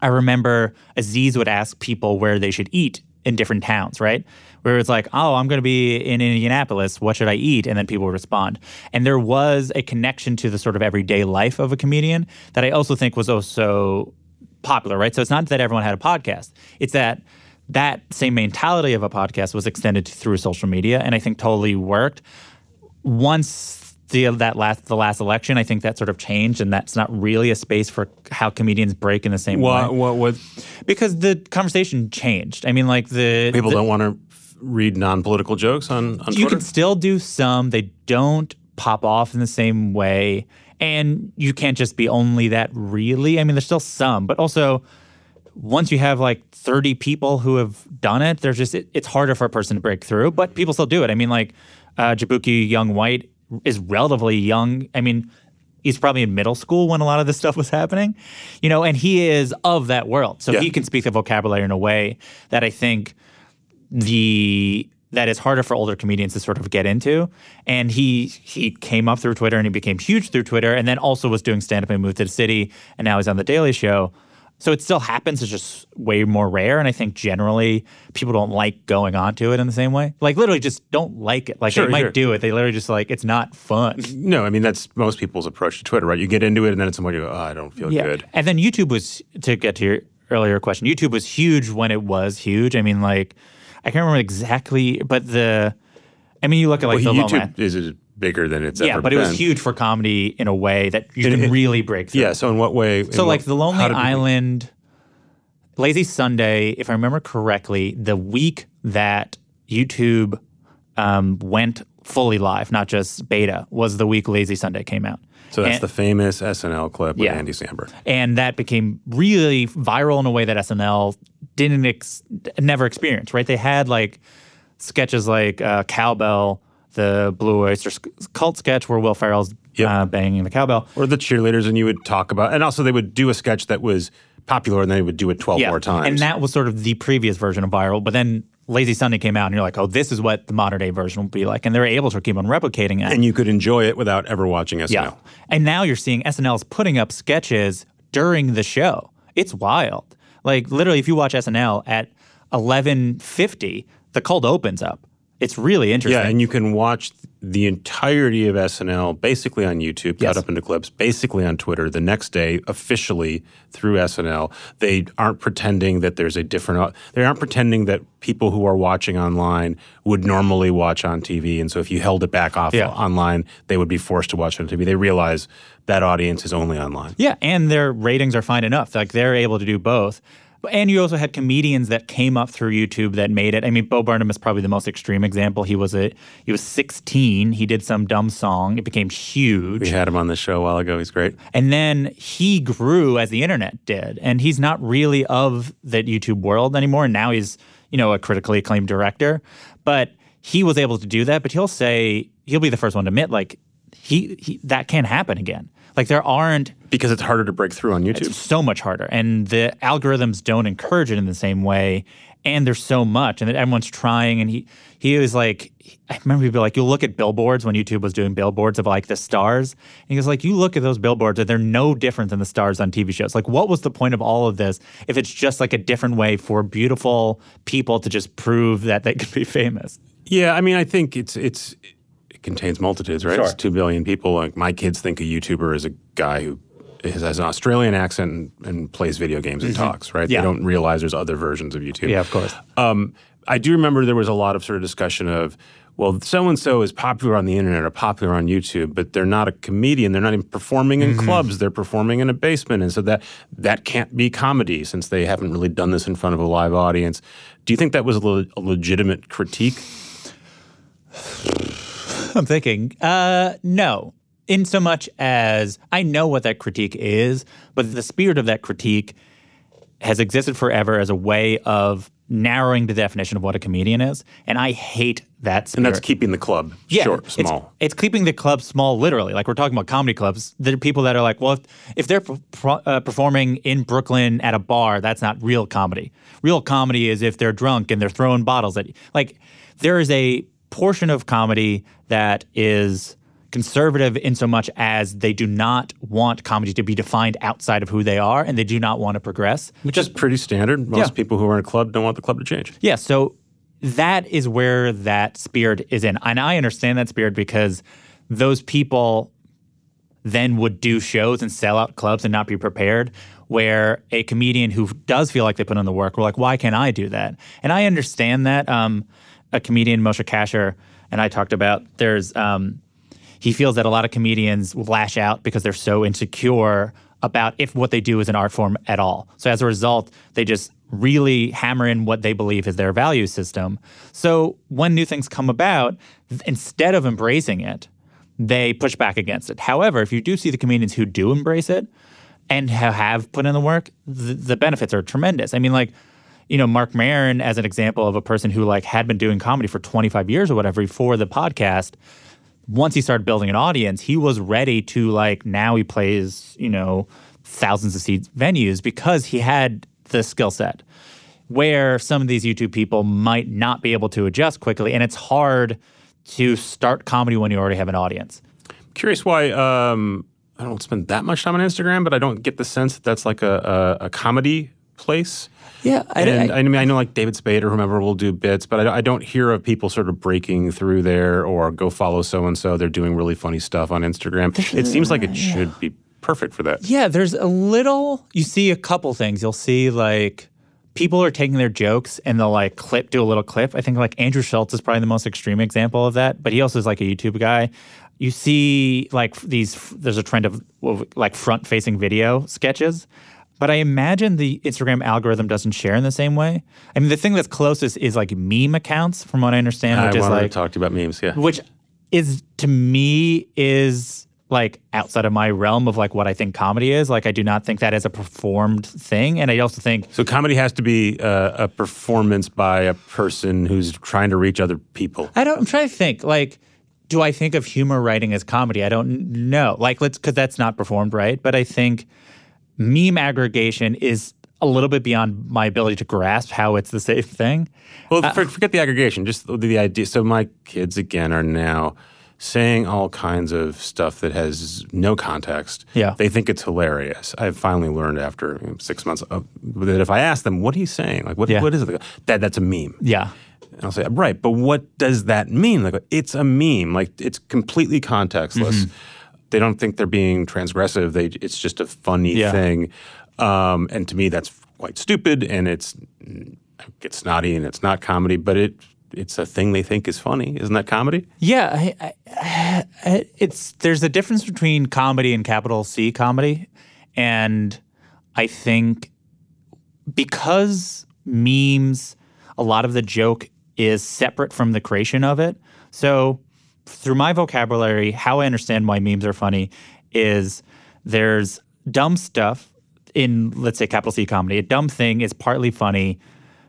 I remember Aziz would ask people where they should eat in different towns, right? Where it's like, oh, I'm going to be in Indianapolis. What should I eat? And then people respond. And there was a connection to the sort of everyday life of a comedian that I also think was also popular, right? So it's not that everyone had a podcast. It's that that same mentality of a podcast was extended through social media and I think totally worked. Once the that last the last election, I think that sort of changed and that's not really a space for how comedians break in the same What, way what, what? because the conversation changed. I mean, like the People the- don't want to read non-political jokes on, on you Twitter. can still do some. They don't pop off in the same way, and you can't just be only that. Really, I mean, there's still some, but also once you have like 30 people who have done it, there's just it, it's harder for a person to break through. But people still do it. I mean, like uh, Jaboukie Young White is relatively young. I mean. He's probably in middle school when a lot of this stuff was happening, you know, and he is of that world. So Yeah. he can speak the vocabulary in a way that I think the that is harder for older comedians to sort of get into. And he he came up through Twitter and he became huge through Twitter, and then also was doing stand up and moved to the city, and now he's on the Daily Show. So it still happens. It's just way more rare, and I think generally people don't like going onto it in the same way. Like literally, just don't like it. Like Sure, they might sure. do it. They literally just like it's not fun. no, I mean that's most people's approach to Twitter, right? You get into it, and then at some point you go, "Oh, I don't feel good." And then YouTube was to get to your earlier question. YouTube was huge when it was huge. I mean, like I can't remember exactly, but the I mean, you look at like Well, the YouTube is bigger than it's ever been? Yeah, ever but it was huge for comedy in a way that you can really break through. Yeah. So in what way? So like what- the Lonely did we- Island, Lazy Sunday, if I remember correctly, the week that YouTube um, went fully live, not just beta, was the week Lazy Sunday came out. So that's And- the famous SNL clip with Yeah. Andy Samberg. and that became really viral in a way that SNL didn't ex- never experience. Right? They had like sketches like uh, Cowbell, the Blue Oyster cult sketch where Will Ferrell's Yep. uh, banging the cowbell. Or the cheerleaders, and you would talk about, and also they would do a sketch that was popular, and they would do it twelve more times. and that was sort of the previous version of viral. But then Lazy Sunday came out, and you're like, oh, this is what the modern day version will be like, and they're able to keep on replicating it. and you could enjoy it without ever watching SNL. Yeah. And now you're seeing SNL's putting up sketches during the show. It's wild. Like literally, if you watch SNL at 11:50, the cold opens up. It's really interesting. Yeah, and you can watch the entirety of SNL basically on YouTube, Yes. cut up into clips, basically on Twitter the next day, officially through SNL. They aren't pretending that there's a different. They aren't pretending that people who are watching online would normally watch on TV, and so if you held it back off Yeah. online, they would be forced to watch on TV. They realize that audience is only online. Yeah, and their ratings are fine enough. Like they're able to do both. And you also had comedians that came up through YouTube that made it. I mean, Bo Burnham is probably the most extreme example. He was a he was 16. He did some dumb song. It became huge. We had him on the show a while ago. He's great. And then he grew as the internet did. And he's not really of that YouTube world anymore. And now he's, you know, a critically acclaimed director. But he was able to do that. But he'll say, he'll be the first one to admit, like, he, he that can't happen again. Like, there aren't Because it's harder to break through on YouTube. it's so much harder. And the algorithms don't encourage it in the same way. and there's so much, and that everyone's trying. And he he was like, I remember people like, you look at billboards when YouTube was doing billboards of like the stars, and he was like, you look at those billboards, and they're no different than the stars on TV shows. Like, what was the point of all of this if it's just like a different way for beautiful people to just prove that they could be famous? Yeah, I mean, I think it's it's it contains multitudes, right? Sure. It's two billion people. Like my kids think a YouTuber is a guy who is, has an Australian accent and, and plays video games and talks, right? Mm-hmm. Yeah. They don't realize there's other versions of YouTube. Yeah, of course. Um, I do remember there was a lot of sort of discussion of, well, so and so is popular on the internet or popular on YouTube, but they're not a comedian. They're not even performing in clubs. They're performing in a basement, and so that that can't be comedy since they haven't really done this in front of a live audience. Do you think that was a, le- a legitimate critique? I'm thinking, uh, no. In so much as I know what that critique is, but the spirit of that critique has existed forever as a way of narrowing the definition of what a comedian is, and I hate that spirit. And that's keeping the club yeah, short, small. It's, keeping the club small, literally. Like we're talking about comedy clubs. There are people that are like, well, if, if they're per- uh, performing in Brooklyn at a bar, that's not real comedy. Real comedy is if they're drunk and they're throwing bottles at you. Like there is a portion of comedy that is conservative in so much as they do not want comedy to be defined outside of who they are and they do not want to progress. Which is pretty standard. Most Yeah. people who are in a club don't want the club to change. Yeah, so that is where that spirit is in. And I understand that spirit because those people then would do shows and sell out clubs and not be prepared. Where a comedian who does feel like they put in the work, we're like, why can't I do that? And I understand that. Um, a comedian, Moshe Kasher, and I talked about there's um, he feels that a lot of comedians lash out because they're so insecure about if what they do is an art form at all. So as a result, they just really hammer in what they believe is their value system. So when new things come about, instead of embracing it, they push back against it. However, if you do see the comedians who do embrace it and have put in the work, the, the benefits are tremendous. I mean, like, you know, Marc Maron as an example of a person who like had been doing comedy for 25 years or whatever before the podcast. Once he started building an audience, he was ready to like now he plays, you know, thousands of seats venues because he had the skill set. Where some of these YouTube people might not be able to adjust quickly, and it's hard to start comedy when you already have an audience. I'm Curious why um, I don't spend that much time on Instagram, but I don't get the sense that that's like a, a, a comedy place. Yeah, and I, mean, I know like David Spade or whomever will do bits, but I, I don't hear of people sort of breaking through there or go follow so and so. They're doing really funny stuff on Instagram. It seems like it should be perfect for that. Yeah, there's a little. You see a couple things. You'll see like people are taking their jokes and they'll like clip, do a little clip. I think like Andrew Schulz is probably the most extreme example of that, but he also is like a YouTube guy. You see like these. There's a trend of of, like front-facing video sketches. But I imagine the Instagram algorithm doesn't share in the same way. I mean, the thing that's closest is like meme accounts, from what I understand, I which is wanted like to talk to you about memes. Yeah. which is to me is like outside of my realm of like what I think comedy is. Like I do not think that is a performed thing, and I also think So comedy has to be uh, a performance by a person who's trying to reach other people. I don't. I'm trying to think like. Do I think of humor writing as comedy? I don't know. Like, let's because that's not performed, right? But I think meme aggregation is a little bit beyond my ability to grasp how it's the same thing. Well, for, forget the aggregation, just the, the idea. So my kids again are now saying all kinds of stuff that has no context. Yeah. they think it's hilarious. I've finally learned after you know, six months of, that if I ask them, "What are you saying? Like, what, Yeah. what is it?" That that's a meme. Yeah. And I'll say, right, but what does that mean? Like, it's a meme. Like, it's completely contextless. Mm-hmm. They don't think they're being transgressive. They, it's just a funny Yeah. thing. Um, and to me, that's quite stupid. And it's it's snotty and it's not comedy, but it it's a thing they think is funny. Isn't that comedy? Yeah, I, I, I, it's there's a difference between comedy and capital C comedy, and I think because memes, a lot of the joke is separate from the creation of it. So through my vocabulary, how I understand why memes are funny is there's dumb stuff in let's say capital C comedy. A dumb thing is partly funny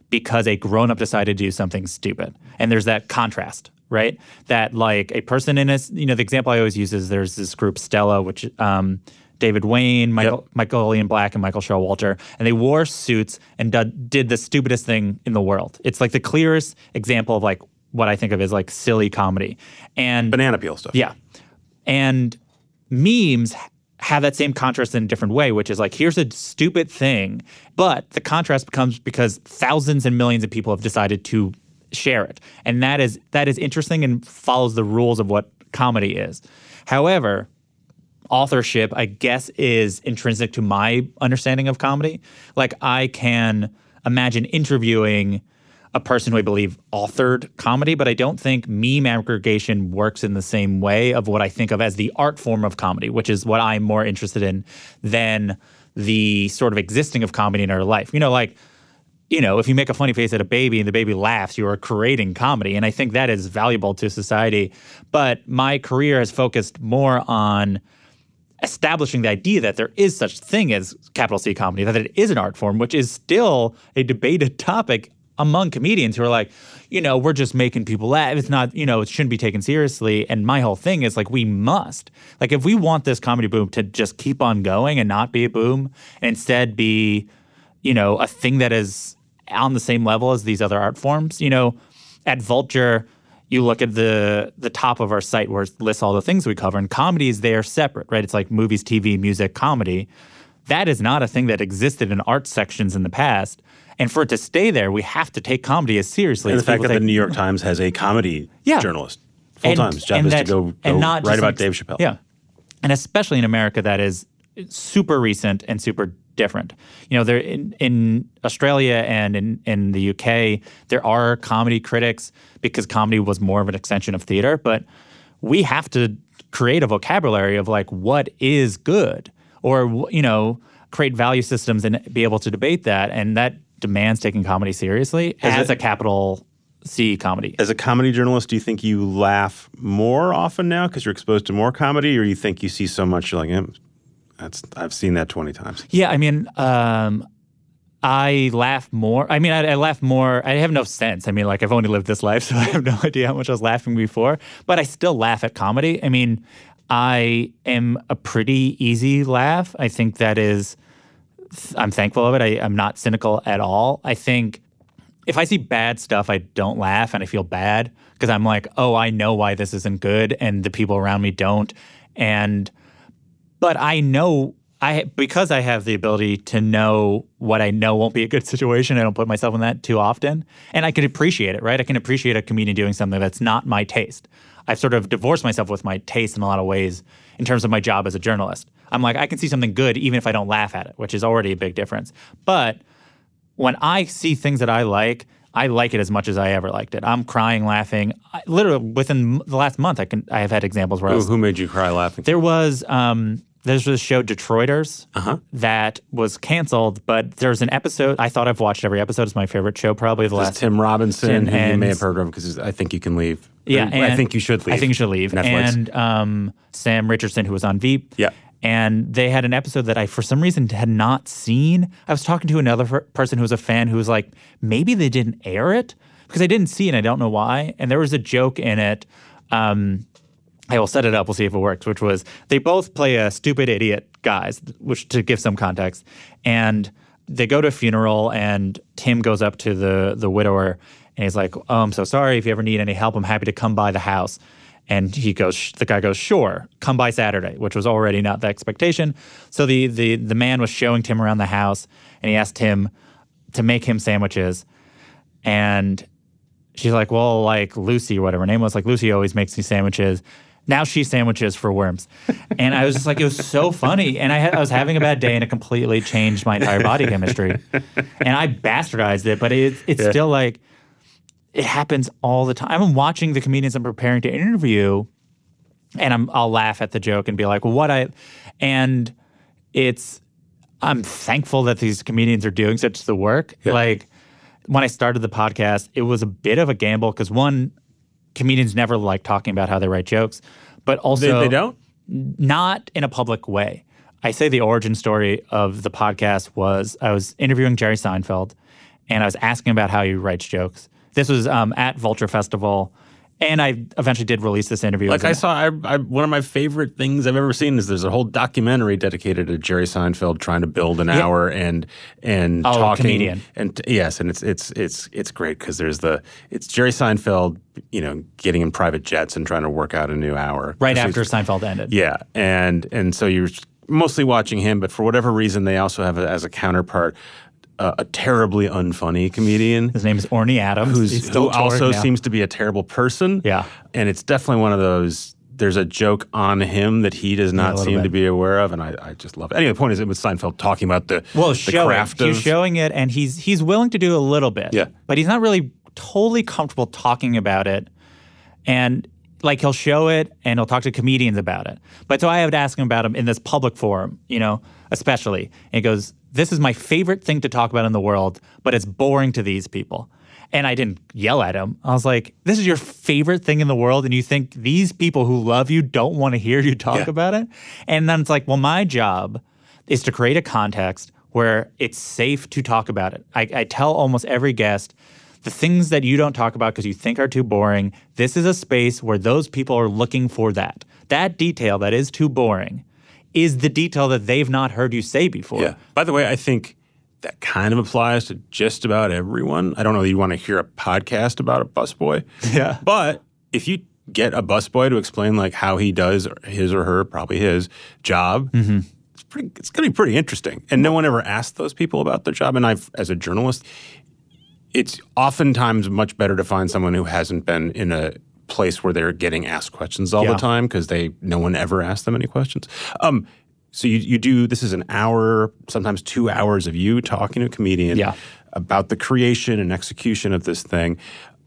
because a grown up decided to do something stupid. And there's that contrast, right? That like a person in a, you know, the example I always use is there's this group Stella, which um, David Wain, Michael, Yep. Michael Ian Black, and Michael Showalter, and they wore suits and did, did the stupidest thing in the world. It's like the clearest example of like what I think of as like silly comedy. And Banana peel stuff. yeah. And memes have that same contrast in a different way, which is like, here's a stupid thing, but the contrast becomes because thousands and millions of people have decided to share it. And that is that is interesting and follows the rules of what comedy is. However, authorship, I guess, is intrinsic to my understanding of comedy. Like I can imagine interviewing a person who I believe authored comedy, but I don't think meme aggregation works in the same way of what I think of as the art form of comedy, which is what I'm more interested in than the sort of existing of comedy in our life. You know, like you know, if you make a funny face at a baby and the baby laughs, you are creating comedy. And I think that is valuable to society. But my career has focused more on establishing the idea that there is such thing as capital C comedy, that it is an art form, which is still a debated topic among comedians who are like, you know, we're just making people laugh. It's not, you know, it shouldn't be taken seriously. And my whole thing is like, we must. Like, if we want this comedy boom to just keep on going and not be a boom, and instead be, you know, a thing that is on the same level as these other art forms. You know, at Vulture, you look at the the top of our site where it lists all the things we cover, and comedy is there separate, right? It's like movies, TV, music, comedy. That is not a thing that existed in art sections in the past. And for it to stay there, we have to take comedy as seriously And as the fact that the New York Times has a comedy Yeah. journalist full time, His job is that- to go, and go not write about like- Dave Chappelle. Yeah, and especially in America, that is super recent and super different. You know, there in, in Australia and in, in the UK, there are comedy critics because comedy was more of an extension of theater, but we have to create a vocabulary of like what is good, or you know, create value systems and be able to debate that, and that demands taking comedy seriously as it- a capital C comedy. As a comedy journalist, do you think you laugh more often now because you're exposed to more comedy, or you think you see so much you're like, eh, that's I've seen that twenty times. Yeah, I mean, um, I laugh more. I mean, I, I laugh more. I have no sense. I mean, like I've only lived this life, so I have no idea how much I was laughing before. But I still laugh at comedy. I mean, I am a pretty easy laugh. I think that is. I'm thankful of it. I, I'm not cynical at all. I think if I see bad stuff, I don't laugh and I feel bad because I'm like, oh, I know why this isn't good, and the people around me don't. And but I know I because I have the ability to know what I know won't be a good situation. I don't put myself in that too often, and I can appreciate it. Right, I can appreciate a comedian doing something that's not my taste. I've sort of divorced myself with my taste in a lot of ways in terms of my job as a journalist. I'm like I can see something good even if I don't laugh at it, which is already a big difference. But when I see things that I like, I like it as much as I ever liked it. I'm crying, laughing. I, literally within the last month, I can I have had examples where I Who, was who made you cry laughing? there was um, there's this show Detroiters Uh-huh. that was canceled, but there's an episode. I thought I've watched every episode. It's my favorite show, probably the last. Tim Robinson, who you may have heard of because I think you can leave. Yeah, I, I think you should leave. I think you should leave. Netflix. And um, Sam Richardson, who was on Veep. Yeah. And they had an episode that I, for some reason, had not seen. I was talking to another per- person who was a fan who was like, maybe they didn't air it because I didn't see it and I don't know why. And there was a joke in it. Um, I will set it up. We'll see if it works. Which was they both play a stupid idiot guys, which to give some context, and they go to a funeral, and Tim goes up to the the widower, and he's like, "Oh, I'm so sorry. If you ever need any help, I'm happy to come by the house." And he goes, the guy goes, "Sure, come by Saturday," which was already not the expectation. So the the the man was showing Tim around the house, and he asked Tim to make him sandwiches, and she's like, well, like Lucy whatever her name was, like Lucy always makes these sandwiches. Now she sandwiches for worms, and I was just like, it was so funny, and I, had, I was having a bad day, and it completely changed my entire body chemistry, and I bastardized it, but it, it's still like it happens all the time. I'm watching the comedians I'm preparing to interview, and I'm I'll laugh at the joke and be like, what I, and it's I'm thankful that these comedians are doing such the work. Like when I started the podcast, it was a bit of a gamble because one, comedians never like talking about how they write jokes, but they, also they don't. not in a public way. I say the origin story of the podcast was I was interviewing Jerry Seinfeld and I was asking about how he writes jokes. This was um, at Vulture Festival And I eventually did release this interview. Like I saw, I, I, one of my favorite things I've ever seen is there's a whole documentary dedicated to Jerry Seinfeld trying to build an hour and and Oh, talking comedian. and yes, and it's it's it's it's great because there's the it's Jerry Seinfeld, you know, getting in private jets and trying to work out a new hour right after Seinfeld ended. Yeah, and and so you're mostly watching him, but for whatever reason, they also have a, as a counterpart uh, a terribly unfunny comedian His name is Orny Adams. who's He's still who also now. seems to be a terrible person. Yeah. and it's definitely one of those. There's a joke on him that he does not little seem bit. to be aware of, and I, I just love it. Anyway, the point is, it was Seinfeld talking about the well the showing. craft He's showing it, and he's he's willing to do a little bit. Yeah. but he's not really totally comfortable talking about it. And like he'll show it, and he'll talk to comedians about it. But so I would ask him about him in this public forum, you know, especially. And he goes, "This is my favorite thing to talk about in the world, but it's boring to these people." And I didn't yell at him. I was like, "This is your favorite thing in the world, and you think these people who love you don't want to hear you talk Yeah. about it?" And then it's like, "Well, my job is to create a context where it's safe to talk about it. I, I tell almost every guest the things that you don't talk about because you think are too boring. This is a space where those people are looking for that. That detail that is too boring is the detail that they've not heard you say before. Yeah. By the way, I think that kind of applies to just about everyone. I don't know that you want to hear a podcast about a busboy. Yeah. But if you get a busboy to explain like how he does his or her, probably his job, Mm-hmm. it's pretty it's gonna be pretty interesting. And no one ever asked those people about their job. And I've as a journalist, it's oftentimes much better to find someone who hasn't been in a place where they're getting asked questions all Yeah. the time because they no one ever asked them any questions. Um, so you, you do this is an hour, sometimes two hours of you talking to a comedian Yeah. about the creation and execution of this thing.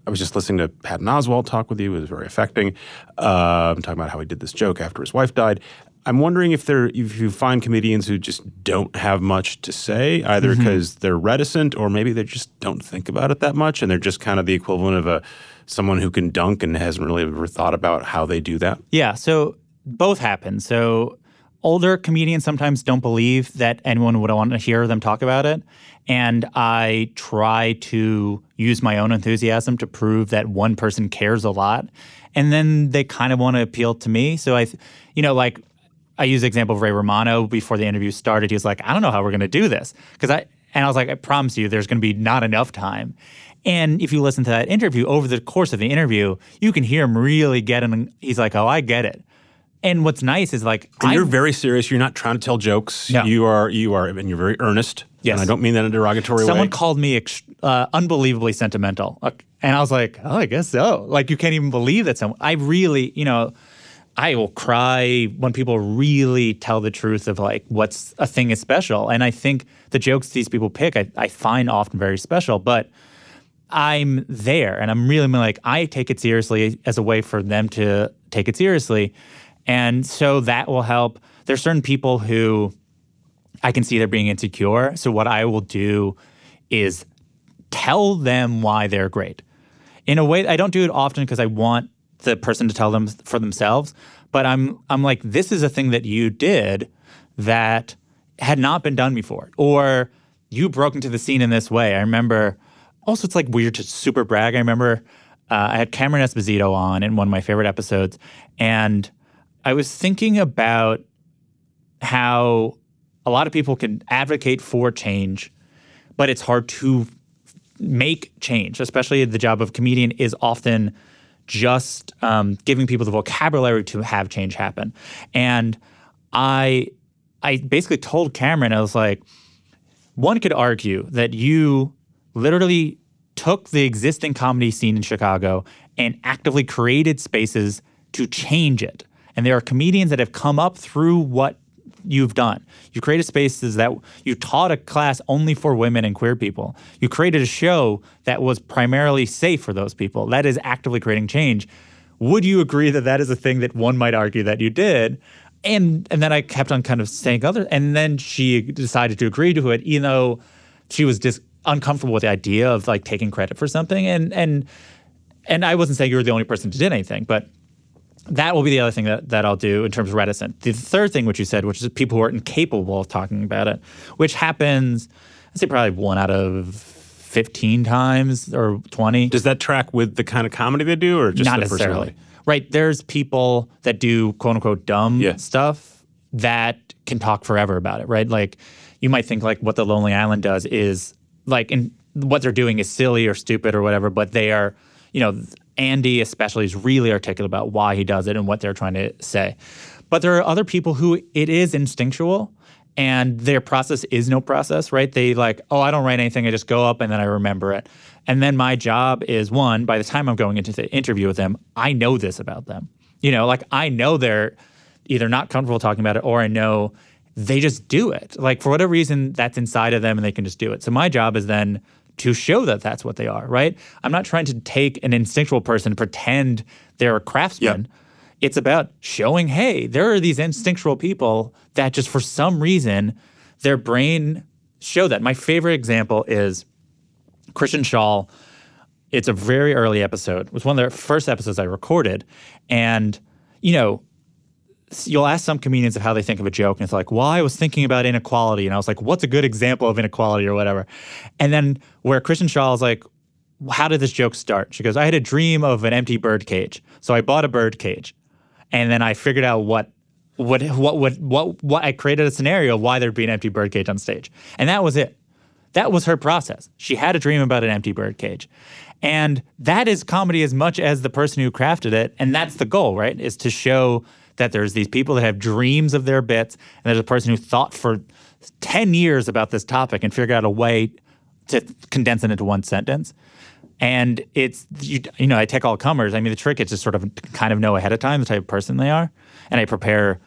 I was just listening to Patton Oswalt talk with you. It was very affecting. Uh, talking about how he did this joke after his wife died. I'm wondering if there, if you find comedians who just don't have much to say, either mm-hmm. because they're reticent or maybe they just don't think about it that much, and they're just kind of the equivalent of a someone who can dunk and hasn't really ever thought about how they do that. Yeah, so both happen. So older comedians sometimes don't believe that anyone would want to hear them talk about it. And I try to use my own enthusiasm to prove that one person cares a lot. And then they kind of want to appeal to me. So I, you know, like I use the example of Ray Romano before the interview started. He was like, I don't know how we're going to do this. Because I, and I was like, I promise you, there's going to be not enough time. And if you listen to that interview, over the course of the interview, you can hear him really get him. He's like, oh, I get it. And what's nice is like, you're very serious. You're not trying to tell jokes. No. You are. You are, and you're very earnest. Yes. And I don't mean that in a derogatory someone way. called me ex- uh, unbelievably sentimental. And I was like, oh, I guess so. Like, you can't even believe that someone, I really, you know, I will cry when people really tell the truth of like what's a thing is special. And I think the jokes these people pick, I, I find often very special, but I'm there and I'm really like, I take it seriously as a way for them to take it seriously. And so that will help. There's certain people who I can see they're being insecure. So what I will do is tell them why they're great. In a way, I don't do it often because I want the person to tell them for themselves. But I'm I'm like, this is a thing that you did that had not been done before, or you broke into the scene in this way. I remember. Also, it's like weird to super brag. I remember uh, I had Cameron Esposito on in one of my favorite episodes, and I was thinking about how a lot of people can advocate for change, but it's hard to make change, especially the job of comedian is often just um, giving people the vocabulary to have change happen. And I, I basically told Cameron, I was like, one could argue that you literally took the existing comedy scene in Chicago and actively created spaces to change it. And there are comedians that have come up through what you've done. You created spaces that you taught a class only for women and queer people. You created a show that was primarily safe for those people. That is actively creating change. Would you agree that that is a thing that one might argue that you did? And and then I kept on kind of saying other, and then she decided to agree to it, even though she was just uncomfortable with the idea of like taking credit for something. And and and I wasn't saying you were the only person who did anything, but that will be the other thing that, that I'll do in terms of reticent. The third thing, which you said, which is people who are incapable of talking about it, which happens, I'd say probably one out of 15 times or 20. Does that track with the kind of comedy they do, or just Not the necessarily. Right. There's people that do quote unquote dumb Yeah. stuff that can talk forever about it, right? Like you might think like what the Lonely Island does is like and what they're doing is silly or stupid or whatever, but they are, you know, Andy especially is really articulate about why he does it and what they're trying to say. But there are other people who it is instinctual and their process is no process, right? They like, oh, I don't write anything. I just go up and then I remember it. And then my job is one, by the time I'm going into the interview with them, I know this about them. You know, like I know they're either not comfortable talking about it or I know they just do it. Like for whatever reason, that's inside of them and they can just do it. So my job is then to show that that's what they are, right? I'm not trying to take an instinctual person pretend they're a craftsman. It's about showing, hey, there are these instinctual people that just for some reason their brain show that. My favorite example is Kristen Schaal. It's a very early episode. It was one of the first episodes I recorded. And, you know, you'll ask some comedians of how they think of a joke, and it's like, well, I was thinking about inequality. And I was like, what's a good example of inequality or whatever? And then where Kristen Schaal is like, how did this joke start? She goes, I had a dream of an empty bird cage. So I bought a bird cage. And then I figured out what what what what what what I created a scenario of why there'd be an empty bird cage on stage. And that was it. That was her process. She had a dream about an empty bird cage. And that is comedy as much as the person who crafted it. And that's the goal, right? Is to show that there's these people that have dreams of their bits, and there's a person who thought for 10 years about this topic and figured out a way to condense it into one sentence. And it's, you, you know, I take all comers. I mean, the trick is just sort of kind of know ahead of time the type of person they are. And I prepare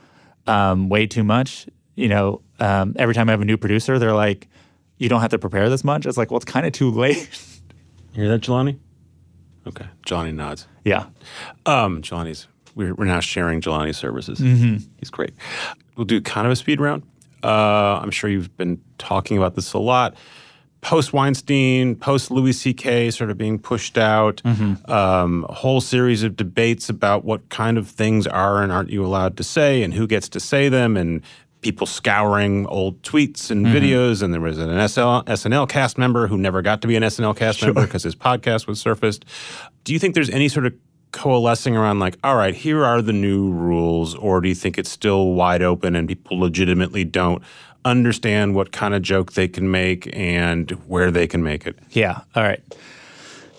um, way too much. You know, um, every time I have a new producer, they're like, you don't have to prepare this much. It's like, well, it's kind of too late. You hear that, Jelani? Okay, Jelani nods. yeah. Um, Jelani's we're, we're now sharing Jelani's services. Mm-hmm. He's great. We'll do kind of a speed round. Uh, I'm sure you've been talking about this a lot. Post Weinstein, post Louis C.K. sort of being pushed out, Mm-hmm. um, a whole series of debates about what kind of things are and aren't you allowed to say, and who gets to say them, and people scouring old tweets and Mm-hmm. videos. And there was an SL, SNL cast member who never got to be an SNL cast member because his podcast was surfaced. Do you think there's any sort of coalescing around like, all right, here are the new rules, or do you think it's still wide open and people legitimately don't understand what kind of joke they can make and where they can make it? Yeah. All right.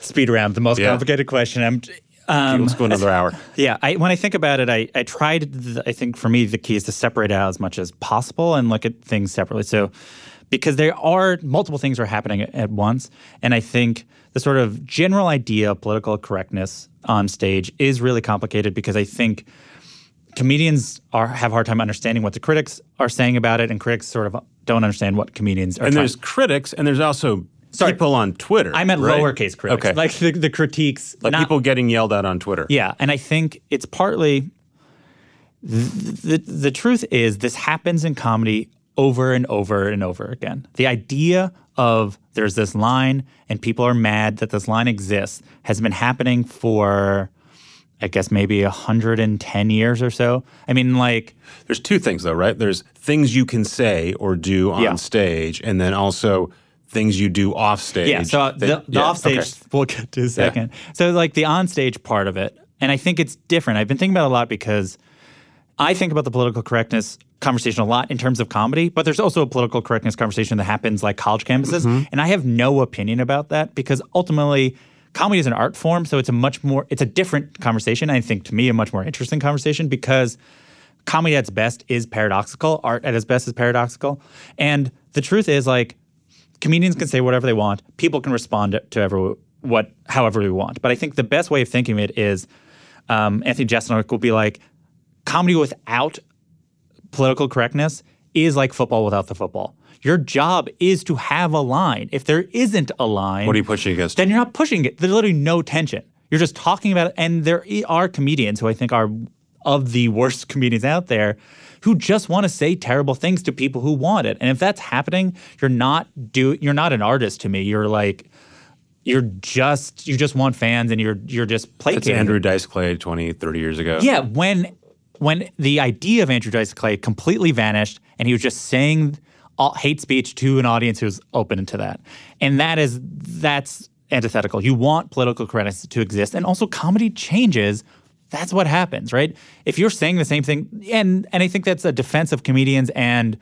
Speed round, the most Yeah. complicated question. I'm, um, Let's go another hour. yeah. I, when I think about it, I, I tried, th- I think for me, the key is to separate out as much as possible and look at things separately. So, because there are multiple things are happening at, at once. And I think the sort of general idea of political correctness on stage is really complicated because I think comedians are have a hard time understanding what the critics are saying about it, and critics sort of don't understand what comedians are And trying there's critics and there's also Sorry. people on Twitter. I meant right? lowercase critics, Okay. like the, the critiques, like not- people getting yelled at on Twitter. Yeah, and I think it's partly the, the the truth is this happens in comedy over and over and over again. The idea of there's this line and people are mad that this line exists has been happening for I guess maybe 110 years or so. I mean like There's two things though, right? There's things you can say or do on Yeah. stage, and then also things you do off stage. Yeah, so uh, the, that- the yeah, offstage, okay. we'll get to a second. So, like the on stage part of it, and I think it's different. I've been thinking about it a lot because I think about the political correctness conversation a lot in terms of comedy, but there's also a political correctness conversation that happens like college campuses. Mm-hmm. And I have no opinion about that because ultimately, comedy is an art form. So, it's a much more, it's a different conversation. I think to me, a much more interesting conversation because comedy at its best is paradoxical, art at its best is paradoxical. And the truth is, like, comedians can say whatever they want. People can respond to, ever, what, however we want. But I think the best way of thinking of it is um, Anthony Jeselnik will be like, comedy without political correctness is like football without the football. Your job is to have a line. If there isn't a line, What are you pushing against? then you're not pushing it. There's literally no tension. You're just talking about it. And there are comedians who I think are of the worst comedians out there who just want to say terrible things to people who want it. And if that's happening, you're not do you're not an artist to me. You're like you're just you just want fans and you're you're just placating. Andrew Dice Clay 20, 30 years ago. Yeah, when when the idea of Andrew Dice Clay completely vanished and he was just saying all, hate speech to an audience who's open to that. And that is that's antithetical. You want political correctness to exist, and also comedy changes. That's what happens, right? If you're saying the same thing, and and I think that's a defense of comedians and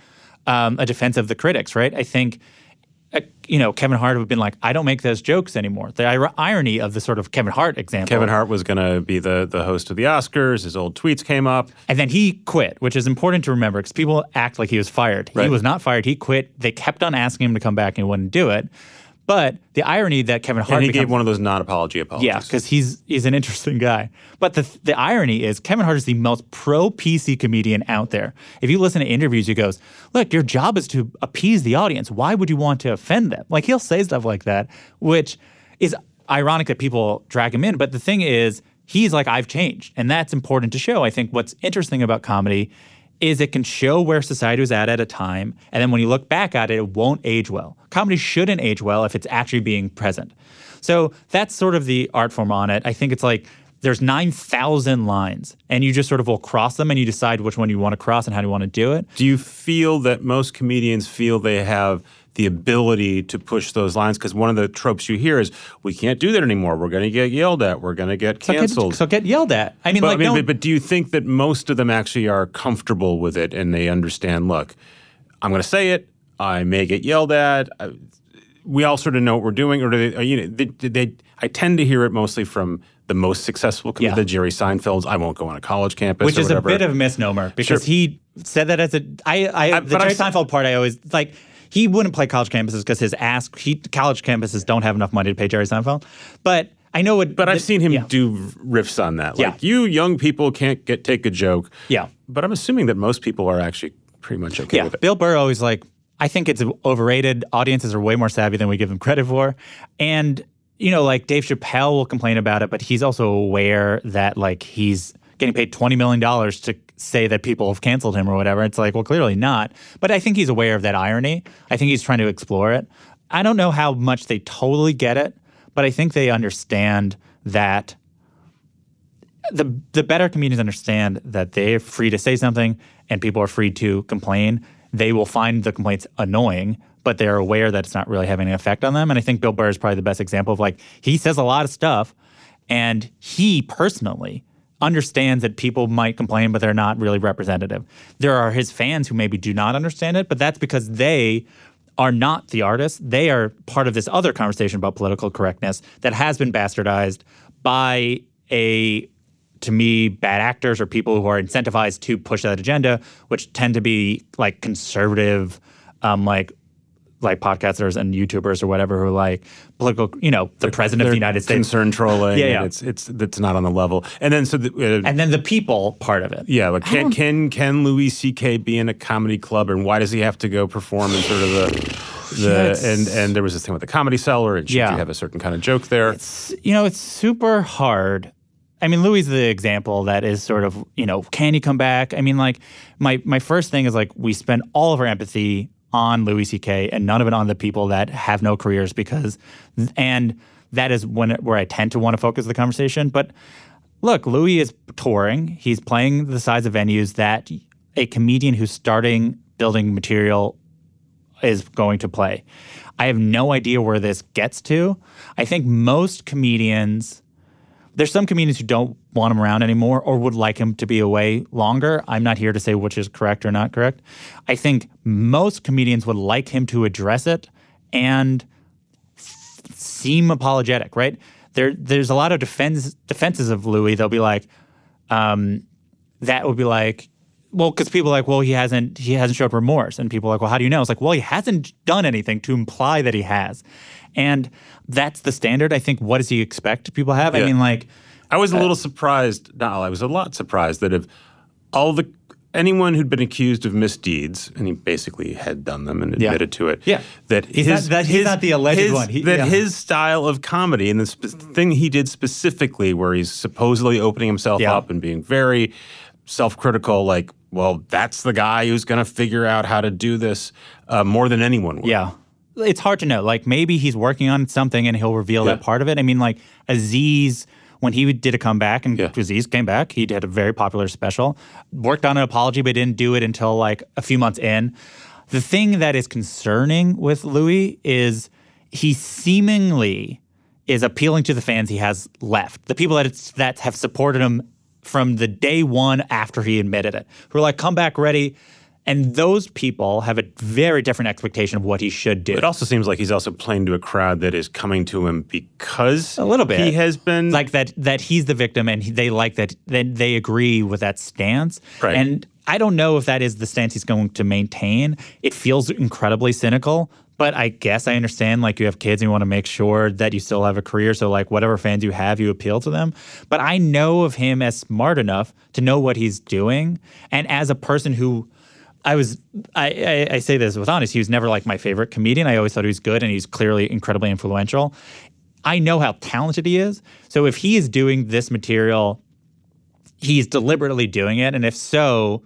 um, a defense of the critics, right? I think Uh, you know, Kevin Hart would have been like, I don't make those jokes anymore. The ir- irony of the sort of Kevin Hart example. Kevin Hart was going to be the the host of the Oscars. His old tweets came up. And then he quit, which is important to remember because people act like he was fired. Right. He was not fired. He quit. They kept on asking him to come back and he wouldn't do it. But the irony that Kevin Hart And he becomes- gave one of those non-apology apologies. yeah, because he's he's an interesting guy. But the the irony is Kevin Hart is the most pro PC comedian out there. If you listen to interviews, he goes, "Look, your job is to appease the audience. Why would you want to offend them?" Like he'll say stuff like that, which is ironic that people drag him in. But the thing is, he's like, "I've changed," and that's important to show. I think what's interesting about comedy is it can show where society was at at a time, and then when you look back at it, it won't age well. Comedy shouldn't age well if it's actually being present. So that's sort of the art form on it. I think it's like there's 9,000 lines, and you just sort of will cross them and you decide which one you want to cross and how you want to do it. Do you feel that most comedians feel they have the ability to push those lines? Because one of the tropes you hear is, "We can't do that anymore. We're going to get yelled at. We're going to get So get, canceled." so get yelled at. I mean, but, like, I mean, but, but do you think that most of them actually are comfortable with it and they understand? Look, I'm going to say it. I may get yelled at. I, we all sort of know what we're doing, or do they, you know, they, they, I tend to hear it mostly from the most successful, com- Yeah. the Jerry Seinfelds. I won't go on a college campus, which is a bit of a misnomer because Sure. he said that as a I, I, I- the Jerry I've Seinfeld part. I always like he wouldn't play college campuses because his ask he college campuses don't have enough money to pay Jerry Seinfeld. But I know what. But I've seen him yeah. do riffs on that. Yeah. Like you young people can't get take a joke. Yeah. But I'm assuming that most people are actually pretty much okay Yeah, with it. Bill Burr always like I think it's overrated. Audiences are way more savvy than we give them credit for, and you know, like Dave Chappelle will complain about it, but he's also aware that like he's getting paid twenty million dollars to say that people have canceled him or whatever. It's like, well, clearly not. But I think he's aware of that irony. I think he's trying to explore it. I don't know how much they totally get it, but I think they understand that the the better comedians understand that they're free to say something and people are free to complain. They will find the complaints annoying, but they're aware that it's not really having an effect on them. And I think Bill Burr is probably the best example of like he says a lot of stuff, and he personally understands that people might complain, but they're not really representative. There are his fans who maybe do not understand it, but that's because they are not the artists. They are part of this other conversation about political correctness that has been bastardized by a to me bad actors or people who are incentivized to push that agenda, which tend to be like conservative, um, like like podcasters and YouTubers or whatever who are like political, you know, the president of the They're United States. concern trolling. Yeah, and yeah. It's it's it's not on the level. And then so the, uh, and then the people part of it. yeah, like can can can Louis C.K. be in a comedy club, and why does he have to go perform in sort of the the it's- and and there was this thing with the comedy cellar, and should Yeah. you have a certain kind of joke there? It's, you know, it's super hard. I mean, Louis is the example that is sort of, you know, can he come back? I mean, like my my first thing is like we spend all of our empathy on Louis C.K. and none of it on the people that have no careers because, and that is when where I tend to want to focus the conversation. But look, Louis is touring. He's playing the size of venues that a comedian who's starting building material is going to play. I have no idea where this gets to. I think most comedians, there's some comedians who don't want him around anymore or would like him to be away longer. I'm not here to say which is correct or not correct. I think most comedians would like him to address it and seem apologetic, right? There, there's a lot of defense, defenses of Louis. They'll be like, um, that would be like, well, because people are like, well, he hasn't he hasn't showed remorse, and people are like, well, how do you know? It's like, well, he hasn't done anything to imply that he has, and that's the standard. I think. What does he expect people have? I mean, like, I was a little surprised. No, I was a lot surprised that if all the anyone who'd been accused of misdeeds, and he basically had done them and Yeah. admitted to it. Yeah. that He's his, not- that- he's his- not the alleged his- one. He- that yeah. his style of comedy and the spe- thing he did specifically, where he's supposedly opening himself Yeah. up and being very self-critical, like, well, that's the guy who's going to figure out how to do this uh, more than anyone would. yeah, it's hard to know. Like, maybe he's working on something, and he'll reveal Yeah. that part of it. I mean, like Aziz. When he did a comeback and Yeah. Aziz came back, he did a very popular special. Worked on an apology, but didn't do it until like a few months in. The thing that is concerning with Louis is he seemingly is appealing to the fans he has left, the people that it's, that have supported him from the day one after he admitted it, who are like, "Come back ready." And those people have a very different expectation of what he should do. It also seems like he's also playing to a crowd that is coming to him because A little bit. he has been like that that he's the victim and he, they like that that they agree with that stance Right. and i don't know if that is the stance he's going to maintain it feels incredibly cynical but i guess i understand like you have kids and you want to make sure that you still have a career so like whatever fans you have you appeal to them but i know of him as smart enough to know what he's doing and as a person who I was I, I, I say this with honesty. He was never like my favorite comedian. I always thought he was good and he's clearly incredibly influential. I know how talented he is. So if he is doing this material, he's deliberately doing it. And if so,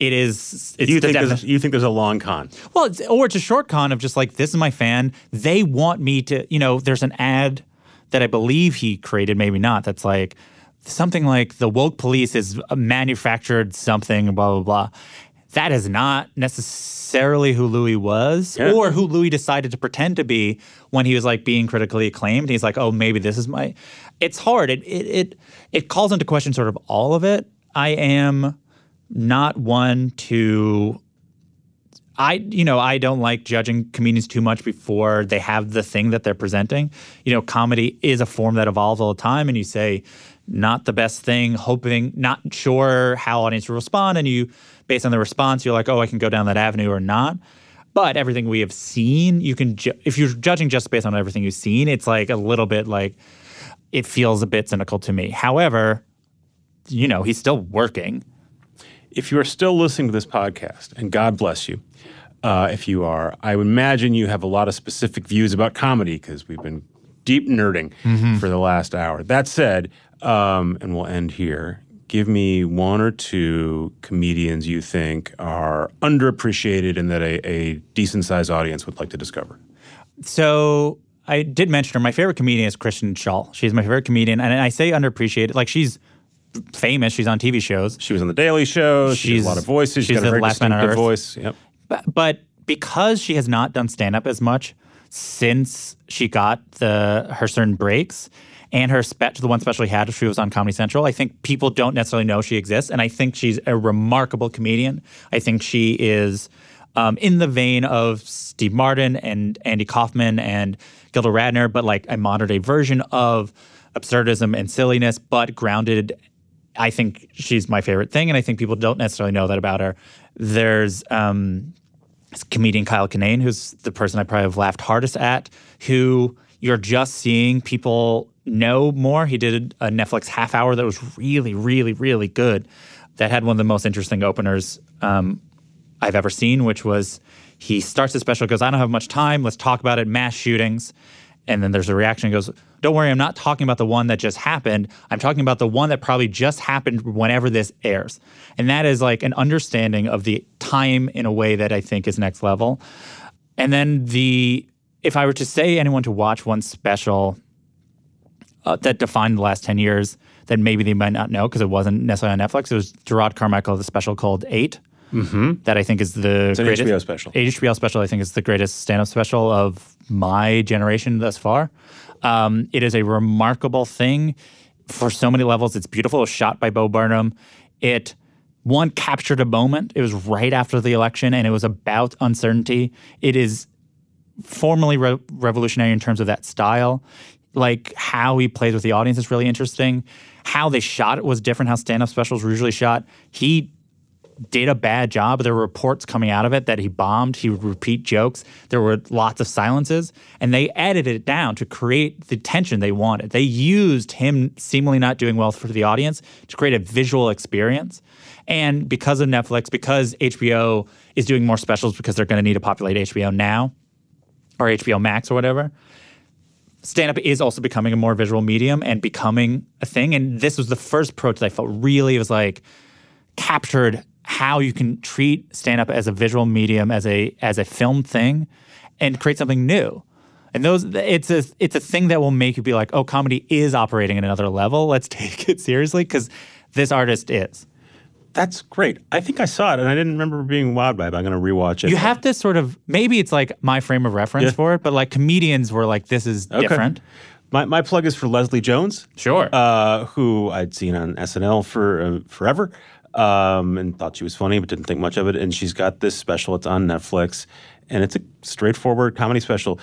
it is it's you think there's, you think there's a long con. well, it's, or it's a short con of just like this is my fan. They want me to, you know. There's an ad that I believe he created, maybe not. That's like something like the woke police is uh, manufactured something, blah blah blah. That is not necessarily who Louis was, Yeah. or who Louis decided to pretend to be when he was like being critically acclaimed. He's like, oh, maybe this is my. It's hard. It it it, it calls into question sort of all of it. I am not one to I, you know, I don't like judging comedians too much before they have the thing that they're presenting. You know, comedy is a form that evolves all the time, and you say, not the best thing, hoping, not sure how audience will respond, and you, based on the response, you're like, oh, I can go down that avenue or not. But everything we have seen, you can, ju- if you're judging just based on everything you've seen, it's like a little bit like, it feels a bit cynical to me. However, you know, he's still working. If you are still listening to this podcast, and God bless you, uh, if you are, I would imagine you have a lot of specific views about comedy because we've been deep nerding for the last hour. That said, um, and we'll end here. Give me one or two comedians you think are underappreciated and that a, a decent sized audience would like to discover. So I did mention her. My favorite comedian is Kristen Schaal. She's my favorite comedian, and I say underappreciated. Like she's famous. She's on TV shows, She was on The Daily Show. She She's- a lot of voices. She's she's got a very last on distinctive voice. Yep. but, but because she has not done stand up as much since she got the her certain breaks and her spe- the one special she had, if she was on Comedy Central. I think people don't necessarily know she exists, and I think she's a remarkable comedian. I think she is. Um, in the vein of Steve Martin and Andy Kaufman and Gilda Radner, but like a modern day version of absurdism and silliness, but grounded I think she's my favorite thing, and I think people don't necessarily know that about her. There's um, comedian Kyle Kinane, who's the person I probably have laughed hardest at, who you're just seeing people know more. He did a Netflix half hour that was really, really, really good. That had one of the most interesting openers um, I've ever seen, which was he starts his special, goes, I don't have much time. Let's talk about it. Mass shootings. And then there's a reaction. He goes, Don't worry, I'm not talking about the one that just happened. I'm talking about the one that probably just happened whenever this airs. And that is like an understanding of the time in a way that I think is next level. And then the, if I were to say anyone to watch one special uh, that defined the last 10 years that maybe they might not know because it wasn't necessarily on Netflix, it was Jerrod Carmichael, the special called 8 that I think is the an greatest HBO special. HBO special. I think is the greatest stand-up special of my generation thus far. Um, it is a remarkable thing for so many levels. It's beautiful. It was shot by Bo Burnham. It one captured a moment. It was right after the election, and it was about uncertainty. It is formally re- revolutionary in terms of that style. Like how he plays with the audience is really interesting. How they shot it was different. How stand-up specials were usually shot. He did a bad job. There were reports coming out of it that he bombed. He would repeat jokes. There were lots of silences, and they edited it down to create the tension they wanted. They used him seemingly not doing well for the audience to create a visual experience. And because of Netflix, because HBO is doing more specials because they're going to need to populate HBO now or HBO Max or whatever, stand up is also becoming a more visual medium and becoming a thing. And this was the first approach that I felt really was like captured how you can treat stand up as a visual medium, as a as a film thing, and create something new. And those it's a it's a thing that will make you be like, oh, comedy is operating at another level. Let's take it seriously because this artist is. That's great. I think I saw it and I didn't remember being wowed by it. But I'm going to rewatch it. You have to sort of maybe it's like my frame of reference Yeah. for it, but like comedians were like, this is Okay. different. My, my plug is for Leslie Jones. Sure. Uh, who I'd seen on SNL for uh, forever um, and thought she was funny, but didn't think much of it. And she's got this special. It's on Netflix, and it's a straightforward comedy special.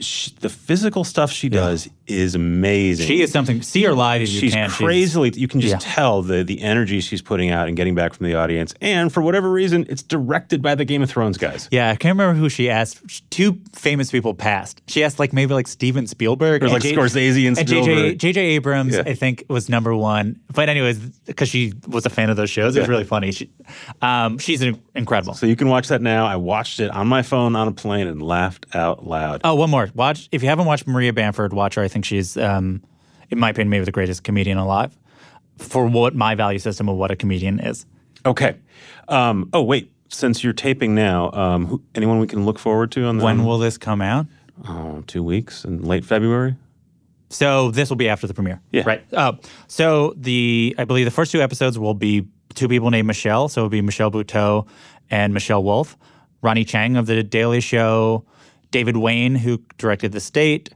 She, the physical stuff she does is amazing. She is something. See her live if you She's can. crazily. You can just Yeah. tell the the energy she's putting out and getting back from the audience. And for whatever reason, it's directed by the Game of Thrones guys. Yeah, I can't remember who she asked. Two famous people passed. She asked like maybe like Steven Spielberg Or like J- Scorsese and and Spielberg. JJ JJ Abrams. Yeah. I think was number one. But anyways, because she was a fan of those shows, it was Yeah. really funny. She, um, she's incredible. So you can watch that now. I watched it on my phone on a plane and laughed out loud. Oh, one more. Watch if you haven't watched Maria Bamford, watch her. I think she's, um, in my opinion, maybe the greatest comedian alive. For what my value system of what a comedian is. Okay. Um, oh wait, since you're taping now, um, who, anyone we can look forward to on the When will this come out? oh, two weeks in late February? So this will be after the premiere. Yeah. Right. Uh, so the I believe the first two episodes will be two people named Michelle. So it'll be Michelle Buteau and Michelle Wolf. Ronny Chieng of The Daily Show. David Wain, who directed The State.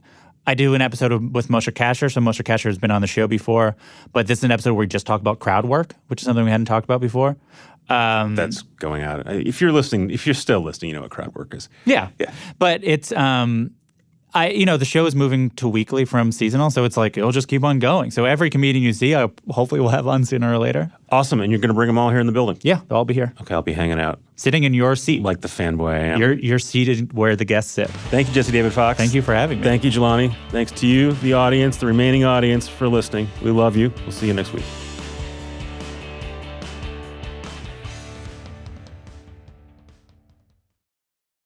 I do an episode of, with Moshe Kasher. So Moshe Kasher has been on the show before, but this is an episode where we just talk about crowd work, which is something we hadn't talked about before. Um, That's going out. If you're listening, if you're still listening, you know what crowd work is. Yeah. Yeah. But it's um I you know, the show is moving to weekly from seasonal, so it's like it'll just keep on going. So every comedian you see, I hopefully will have on sooner or later. Awesome, and you're going to bring them all here in the building. Yeah, they'll all be here. Okay, I'll be hanging out Sitting in your seat. like the fanboy I am. you're you're seated where the guests sit. Thank you, Jesse David Fox. Thank you for having me. Thank you, Jelani. Thanks to you, the audience, the remaining audience, for listening. We love you. We'll see you next week.